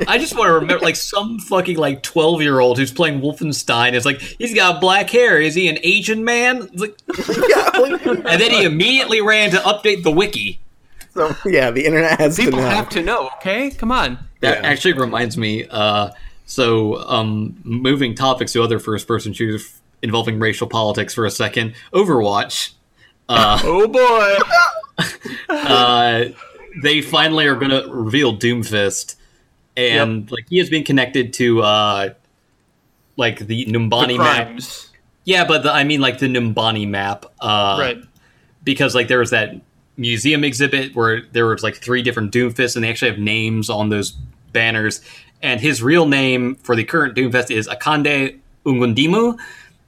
I just want to remember, like, some fucking, like, 12 year old who's playing Wolfenstein is like, he's got black hair. Is he an Asian man? It's like, and then he immediately ran to update the wiki. so, yeah, the internet has People to know. have to know, okay? Come on. That Yeah. actually reminds me. Uh, so, um, moving topics to other first person shooters involving racial politics for a second. Overwatch. Uh, Oh boy. uh, they finally are going to reveal Doomfist, and like he has been connected to uh, like the Numbani The map. Yeah, but the, I mean like the Numbani map, uh, right. Because like there was that museum exhibit where there was like three different Doomfists, and they actually have names on those banners. And his real name for the current Doomfist is Akande Ogundimu,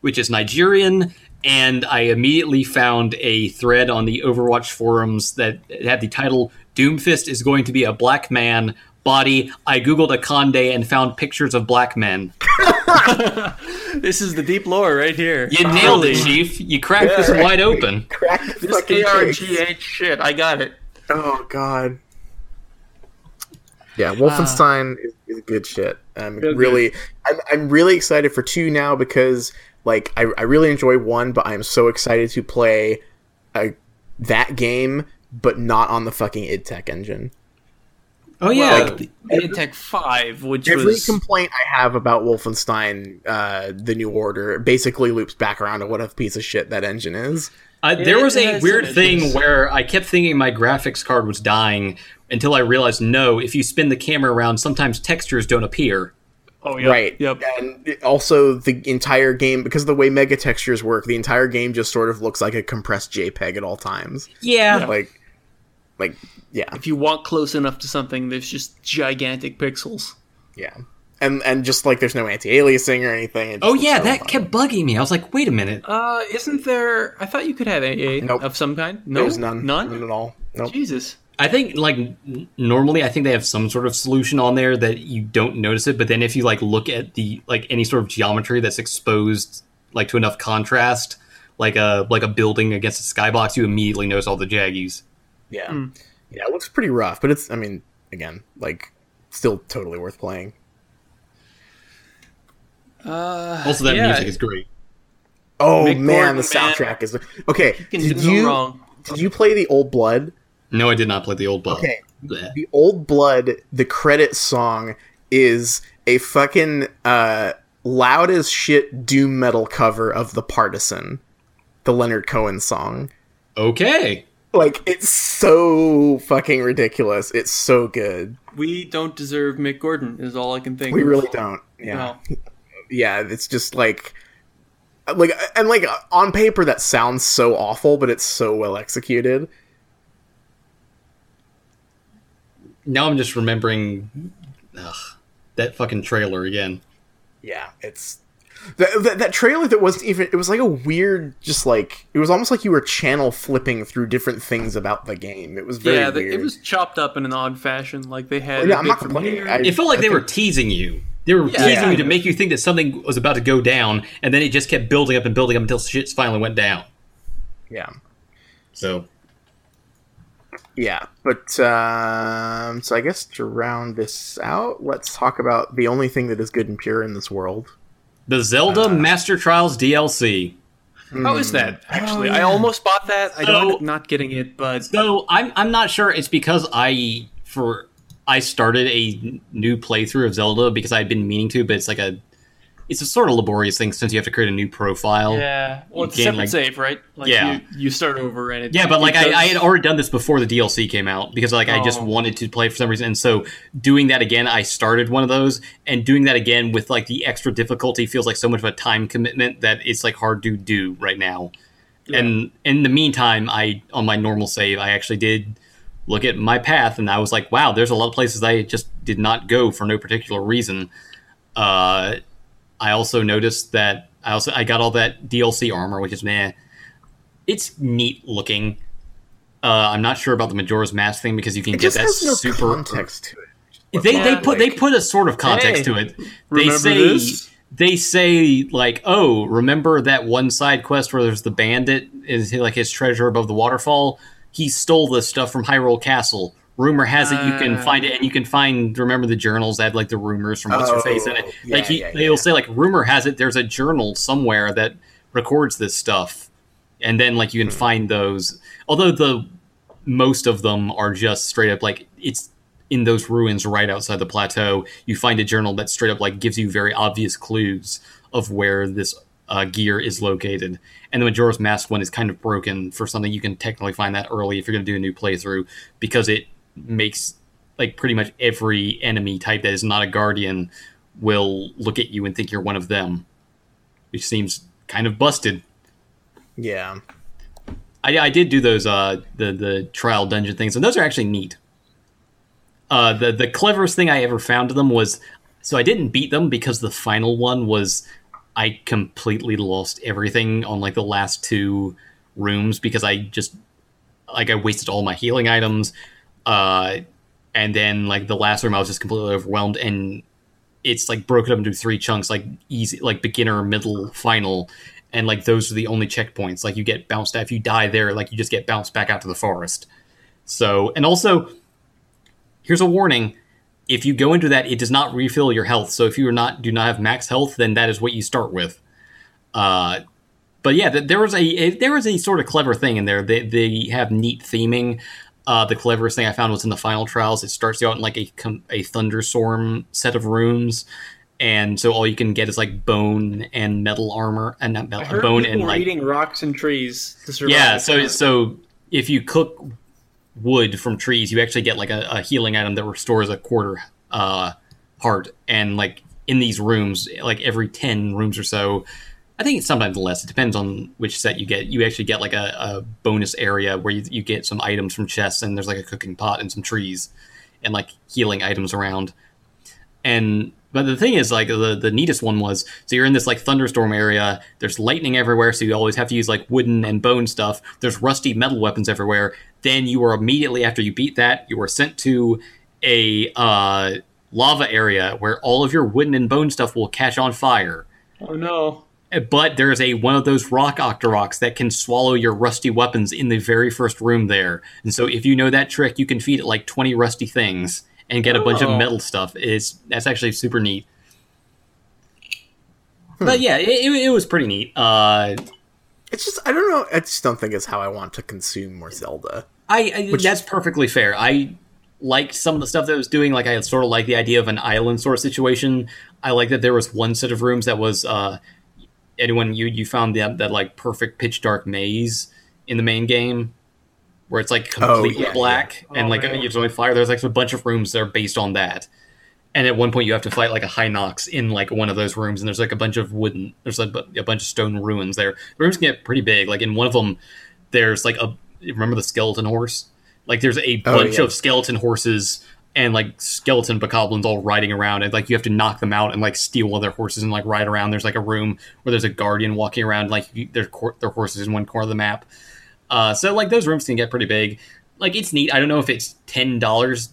which is Nigerian. And I immediately found a thread on the Overwatch forums that had the title "Doomfist is going to be a black man." Body. I googled Akande and found pictures of black men. This is the deep lore right here. You nailed it, Chief. You cracked Yeah, this right. wide open. Crack This fucking case. ARGH shit. I got it. Oh god. Yeah, Wolfenstein is, is good shit. I'm Good, really, I'm, I'm really excited for two now because like I, I really enjoy one, but I'm so excited to play uh, that game, but not on the fucking id Tech engine. Oh yeah, Like the id Tech 5, which Every was complaint I have about Wolfenstein, uh, the New Order, basically loops back around to what a piece of shit that engine is. Uh, there was a weird thing where I kept thinking my graphics card was dying until I realized no, if you spin the camera around, sometimes textures don't appear. Oh, yep, Right. Yep. And also, the entire game, because of the way mega textures work, the entire game just sort of looks like a compressed JPEG at all times. Yeah, Like, like, yeah, If you walk close enough to something, there's just gigantic pixels. yeah. And and just like there's no anti-aliasing or anything. Oh yeah, so that fun. kept bugging me. I was like, wait a minute. Uh, isn't there? I thought you could have AA Nope. of some kind. No, There's none. None. None at all. Nope. Jesus. I think like normally I think they have some sort of solution on there that you don't notice it, but then if you like look at the like any sort of geometry that's exposed like to enough contrast, like a like a building against a skybox, you immediately notice all the jaggies. Yeah. Mm. Yeah, it looks pretty rough, but it's, I mean, again, like, still totally worth playing. Uh, Also, that yeah, music is great. Oh, Mick man, Gordon, the soundtrack is. Okay, did do no you, wrong. did you play the Old Blood? No, I did not play the old Blood. Okay. the old blood the credit song is a fucking uh loud as shit doom metal cover of the partisan the leonard cohen song Okay. Like it's so fucking ridiculous it's so good We don't deserve Mick Gordon. Is all I can think. we of. really don't yeah No. yeah it's just like like and like on paper that sounds so awful but it's so well executed Now I'm just remembering ugh, that fucking trailer again. Yeah, it's that, that that trailer that wasn't even. It was like a weird, just like it was almost like you were channel flipping through different things about the game. It was very Yeah, the, weird. it was chopped up in an odd fashion. Like they had. Yeah, a I'm not from complaining. I- It felt like I they were teasing you. They were Yeah. teasing you to make you think that something was about to go down, and then it just kept building up and building up until shit finally went down. yeah, So yeah. But um, so I guess to round this out, let's talk about the only thing that is good and pure in this world. The Zelda Uh, Master Trials DLC. How is that? Actually, I yeah. almost bought that. I don't So- end up not getting it, but So I'm I'm not sure. It's because I for I started a new playthrough of Zelda because I'd been meaning to, but it's like a it's a sort of laborious thing since you have to create a new profile. yeah. Well, it's a separate like- save, right? Like Yeah. You, you start over and it. Yeah, but like I, I had already done this before the DLC came out because like I just Oh. wanted to play for some reason, and so doing that again, I started one of those, and doing that again with like the extra difficulty feels like so much of a time commitment that it's like hard to do right now. And in the meantime, I on my normal save, I actually did look at my path, and I was like, wow, there's a lot of places I just did not go for no particular reason. Uh, I also noticed that I also I got all that DLC armor, which is nah. It's neat looking. Uh, I'm not sure about the Majora's Mask thing because you can It get just that has no super. context to it. they they Yeah, put they put a sort of context Hey, to it. They say this? they say like, oh, remember that one side quest where there's the bandit is like his treasure above the waterfall? He stole this stuff from Hyrule Castle. Rumor has it you can Ah. find it, and you can find. Remember the journals that had like the rumors from what's her face in it. Oh, like yeah, he, yeah, they'll yeah. say like, rumor has it there's a journal somewhere that records this stuff, and then like you Hmm. can find those. Although the most of them are just straight up like it's in those ruins right outside the plateau. You find a journal that straight up like gives you very obvious clues of where this uh, gear is located. And the Majora's Mask one is kind of broken for something you can technically find that early if you're going to do a new playthrough because it makes like pretty much every enemy type that is not a guardian will look at you and think you're one of them, which seems kind of busted. Yeah. I, I did do those uh the the trial dungeon things, and those are actually neat. Uh, the the cleverest thing I ever found to them was so I didn't beat them because the final one was I completely lost everything on like the last two rooms because I just like I wasted all my healing items, uh, and then like the last room I was just completely overwhelmed and it's like broken up into three chunks like easy like beginner middle final and like those are the only checkpoints. Like you get bounced if you die there like you just get bounced back out to the forest. So and also here's a warning. If you go into that it does not refill your health. So if you are not do not have max health then that is what you start with. Uh but yeah th- there was a there was a sort of clever thing in there. They, they have neat theming uh, the cleverest thing I found was in the final trials. It starts you out in like a a thunderstorm set of rooms, and so all you can get is like bone and metal armor, and not metal, bone and like eating rocks and trees to survive. yeah. So so if you cook wood from trees, you actually get like a, a healing item that restores a quarter uh, heart, and like in these rooms, like every ten rooms or so. I think it's sometimes less. It depends on which set you get. You actually get like a, a bonus area where you, you get some items from chests, and there's like a cooking pot and some trees, and like healing items around. And but the thing is, like the the neatest one was so you're in this like thunderstorm area. There's lightning everywhere, so you always have to use like wooden and bone stuff. There's rusty metal weapons everywhere. Then you are immediately after you beat that, you are sent to a uh, lava area where all of your wooden and bone stuff will catch on fire Oh no. But there's a one of those rock octoroks that can swallow your rusty weapons in the very first room there. And so if you know that trick, you can feed it like 20 rusty things and get a bunch of Oh. metal stuff. It's that's actually super neat. But yeah, it, it, was pretty neat. Uh, It's just I don't know. I just don't think it's how I want to consume more Zelda. I, I that's perfectly fair. I liked some of the stuff that it was doing. Like I sort of like the idea of an island sort of situation. I like that there was one set of rooms that was uh, anyone you you found that that like perfect pitch dark maze in the main game where it's like oh, completely yeah, black and Oh, like man. you just only fire. There's like a bunch of rooms that are based on that. And at one point, you have to fight like a Hinox in like one of those rooms, and there's like a bunch of wooden, there's like a bunch of stone ruins there. The rooms can get pretty big. Like in one of them, there's like a remember the skeleton horse? Like there's a Oh, bunch yeah. of skeleton horses and like skeleton bokoblins all riding around, and like you have to knock them out and like steal one of their horses and like ride around. There's like a room where there's a guardian walking around, like their their horses in one corner of the map. Uh, so like those rooms can get pretty big. Like it's neat. I don't know if it's ten dollars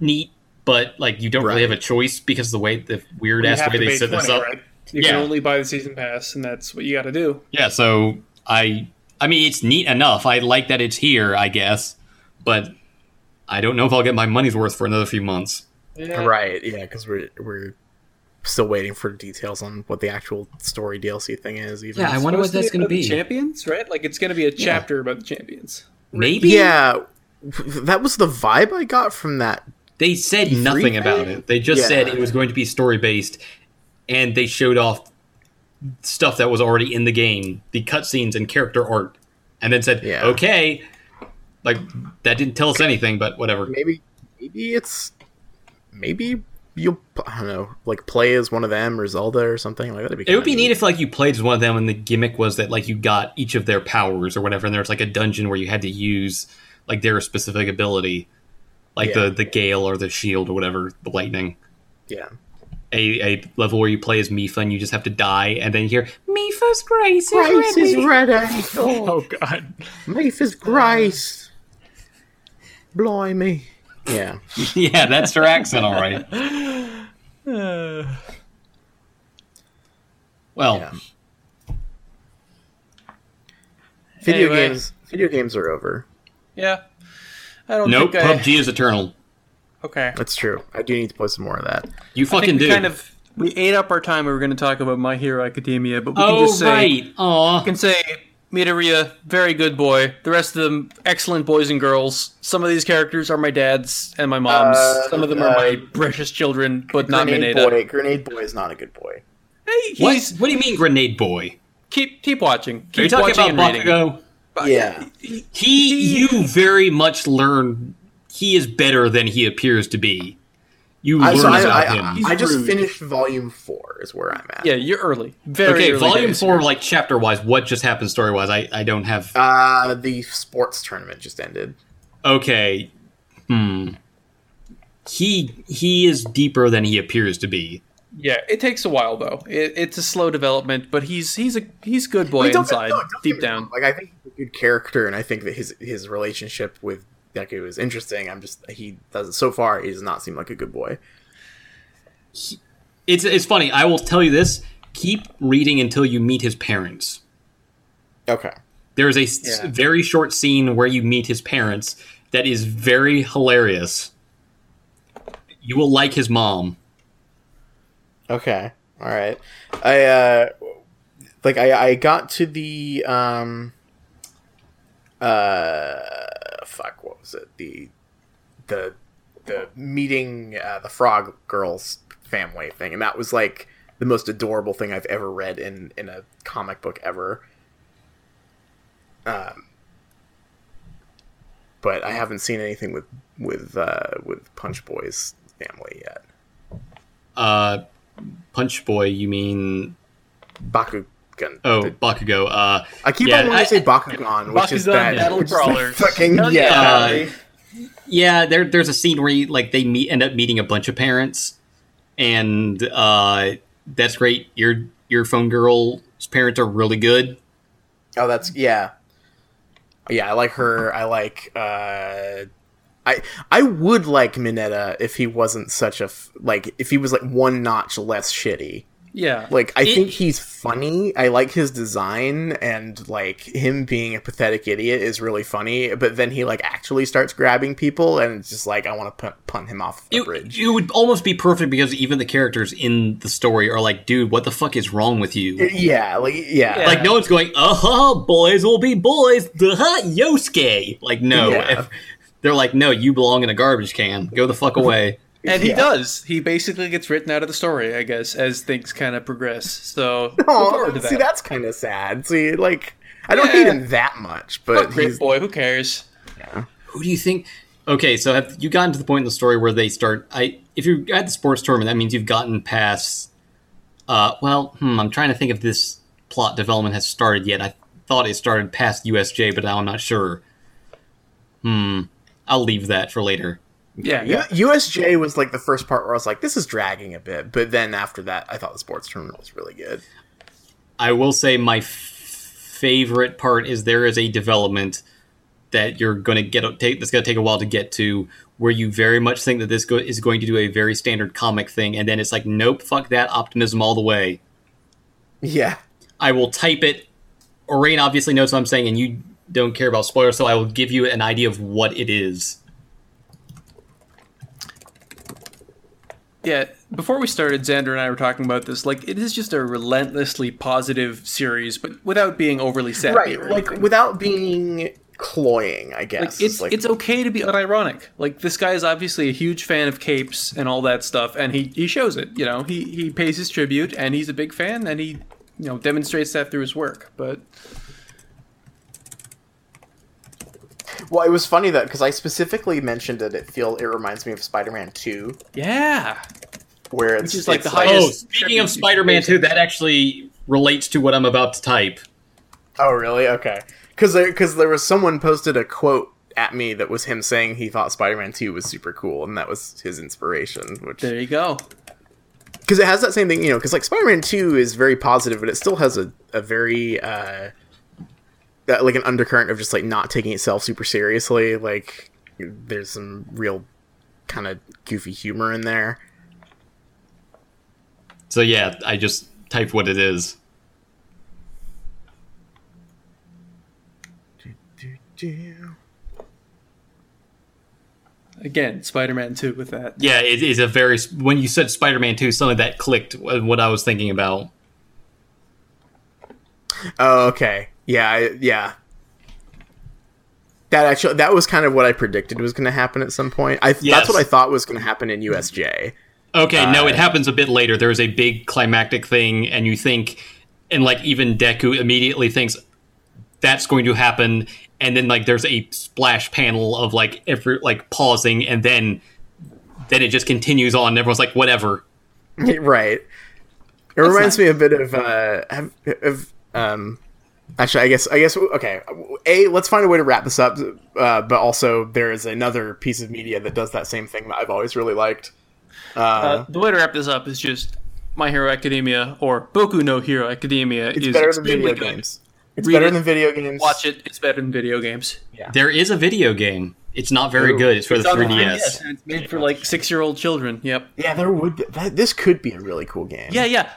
neat, but like you don't really have a choice because of the way the weird ass way they set this up. right? You Yeah. can only buy the season pass, and that's what you got to do. Yeah, so I I mean it's neat enough. I like that it's here, I guess, but I don't know if I'll get my money's worth for another few months. Yeah. Right? Yeah, because we're we're still waiting for details on what the actual story DLC thing is. Even Yeah, I wonder what Supposed to that's going to be. Champions, right? Like it's going to be a chapter about the champions. Maybe. Yeah, that was the vibe I got from that. They said E3 nothing about it. They just Yeah. said it was going to be story based, and they showed off stuff that was already in the game, the cutscenes and character art, and then said, Yeah. "Okay." Like that didn't tell us anything, but whatever. Maybe maybe it's maybe you'll I don't know like play as one of them or Zelda or something like that. It would be neat if like you played as one of them, and the gimmick was that like you got each of their powers or whatever, and there was like a dungeon where you had to use like their specific ability, like Yeah. the the gale or the shield or whatever, the lightning. Yeah. A, a level where you play as Mipha and you just have to die, and then you hear Mipha's grace is Grace ready. is ready. Oh, Oh God! Maeve is grace. Blimey. Yeah. yeah, that's her accent, all right. Uh, Well, Yeah. Video Anyway. games. Video games are over. yeah. I don't nope, think I... PUBG is eternal. Okay. That's true. I do need to play some more of that. You I fucking think we do. kind of we ate up our time. We were going to talk about My Hero Academia, but we can oh, just say Oh, right. Aw. we can say Midoriya, very good boy. The rest of them, excellent boys and girls. Some of these characters are my dad's and my mom's. Uh, Some of them are uh, my precious children, but not Grenade Mineta. boy. Grenade boy is not a good boy. Hey, What? he's what do you mean, Grenade Boy? keep keep watching. Keep Are you talking watching about and. Bakugo? Yeah. He, you very much learn. He is better than he appears to be. You I, learn so I, about I, him. I, He's I just rude. finished volume four. Is where I'm at. Yeah, you're early. Very okay, early volume days four, like chapter wise, what just happened story wise? I, I don't have. Uh, the sports tournament just ended. Okay, hmm. He he is deeper than he appears to be. Yeah, it takes a while though. It, it's a slow development, but he's he's a he's good boy I inside, no, deep down. Like I think he's a good character, and I think that his his relationship with Deku is interesting. I'm just he does so far he does not seem like a good boy. It's it's funny. I will tell you this: keep reading until you meet his parents. Okay. There's a Yeah. very short scene where you meet his parents that is very hilarious. You will like his mom. Okay. All right. I uh like I I got to the um uh what was it? The the the meeting uh, the frog girls family thing and that was like the most adorable thing I've ever read in in a comic book ever. Um but I haven't seen anything with with uh with Punch Boy's family yet. Uh, Punch Boy, you mean? Bakugan. Oh, The- Bakugo. Uh, I keep Yeah, on wanting I- to say Bakugan, which is Bakugan that Battle which is fucking Hell yeah. Uh, yeah, there there's a scene where you, like they meet end up meeting a bunch of parents, and uh, that's great. Your your phone girl's parents are really good. Oh, that's yeah, yeah. I like her. I like. uh I I would like Mineta if he wasn't such a f- like if he was like one notch less shitty. Yeah, Like I It- think he's funny. I like his design and like him being a pathetic idiot is really funny. But then he like actually starts grabbing people and it's just like I want to punt, punt him off the It, bridge. it would almost be perfect because even the characters in the story are like, dude, what the fuck is wrong with you? yeah, like yeah, Yeah. Like no one's going, uh huh, boys will be boys, duh, Yosuke. Like no, Yeah. if, they're like, no, you belong in a garbage can. Go the fuck away. And he Yeah. does. He basically gets written out of the story, I guess, as things kind of progress. So look forward Oh, to see, that's kind of sad. See, like, I don't Yeah. hate him that much, but Fuck great he's boy. Who cares? Who do you think? Okay, so have you gotten to the point in the story where they start? I if you're at the sports tournament, that means you've gotten past. Uh, well, hmm, I'm trying to think if this plot development has started yet. I thought it started past USJ, but now I'm not sure. Hmm, I'll leave that for later. Yeah, U- yeah. USJ was like the first part where I was like, this is dragging a bit, but then after that, I thought the sports tournament was really good. I will say my f- favorite part is there is a development that you're going to get take that's going to take a while to get to where you very much think that this go- is going to do a very standard comic thing and then it's like nope fuck that optimism all the way Yeah, I will type it. Orain obviously knows what I'm saying, and you don't care about spoilers, so I will give you an idea of what it is. Yeah, before we started, Xander and I were talking about this. Like, it is just a relentlessly positive series, but without being overly sappy. right. Like without being cloying, I guess. Like, it's like, it's okay to be unironic. Like this guy is obviously a huge fan of capes and all that stuff, and he he shows it. You know, he he pays his tribute, and he's a big fan, and he you know demonstrates that through his work. But well, it was funny that because I specifically mentioned it, it feel it reminds me of Spider-Man Two, yeah, where it's Which is like it's the Oh, highest- speaking of Spider-Man 2, that actually relates to what I'm about to type. Oh, really? Okay. Because there, cause there was someone posted a quote at me that was him saying he thought Spider-Man 2 was super cool, and that was his inspiration. Which there you go. because it has that same thing, you know. Because like Spider-Man 2 is very positive, but it still has a a very uh, uh, like an undercurrent of just like not taking itself super seriously. Like there's some real kind of goofy humor in there. So yeah, I just typed what it is. Again, Spider-Man 2 with that. Yeah, it is a very. When you said Spider-Man Two, something that clicked uh, what I was thinking about. Oh, okay. Yeah, I, yeah. That actually that was kind of what I predicted was going to happen at some point. I Yes. that's what I thought was going to happen in USJ. Okay, no, Uh, it happens a bit later. There's a big climactic thing, and you think, and like even Deku immediately thinks that's going to happen, and then like there's a splash panel of like every like pausing, and then then it just continues on. And everyone's like, whatever. right. It reminds me a bit of uh of um actually I guess I guess okay, A let's find a way to wrap this up uh but also there is another piece of media that does that same thing that I've always really liked. Uh, Uh, the way to wrap this up is just My Hero Academia or Boku no Hero Academia it's is better than video good. games. It's Read better it, than video games. Watch it. It's better than video games. Yeah. There is a video game. It's not very Ooh. good. It's for It's the 3DS. 3DS, it's made for like six-year-old children. Yep. Yeah, there would be, that, this could be a really cool game. Yeah, yeah.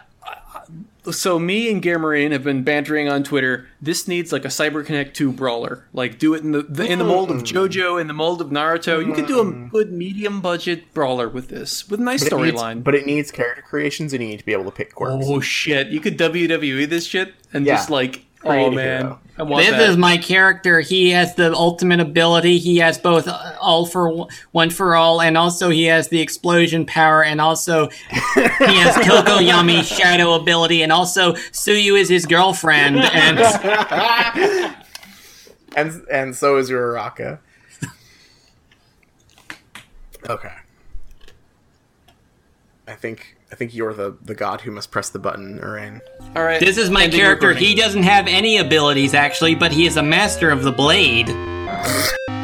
So me and Gamarine have been bantering on Twitter. This needs like a CyberConnect 2 brawler. Like do it in the, the in the mold of Hmm. JoJo, in the mold of Naruto. You could do a good medium budget brawler with this, with a nice But it needs- storyline. But it needs character creations and you need to be able to pick quirks. Oh shit! You could WWE this shit and Yeah. just like, Create oh man, hero. I This that. is my character. He has the ultimate ability. He has both uh, all for one- one for all, and also he has the explosion power, and also he has Tokoyami shadow ability, and also Tsuyu is his girlfriend. And and and so is Uraraka. okay. I think I think you're the the god who must press the button, Urain. All right. this is my ending character. recording. He doesn't have any abilities actually, but he is a master of the blade.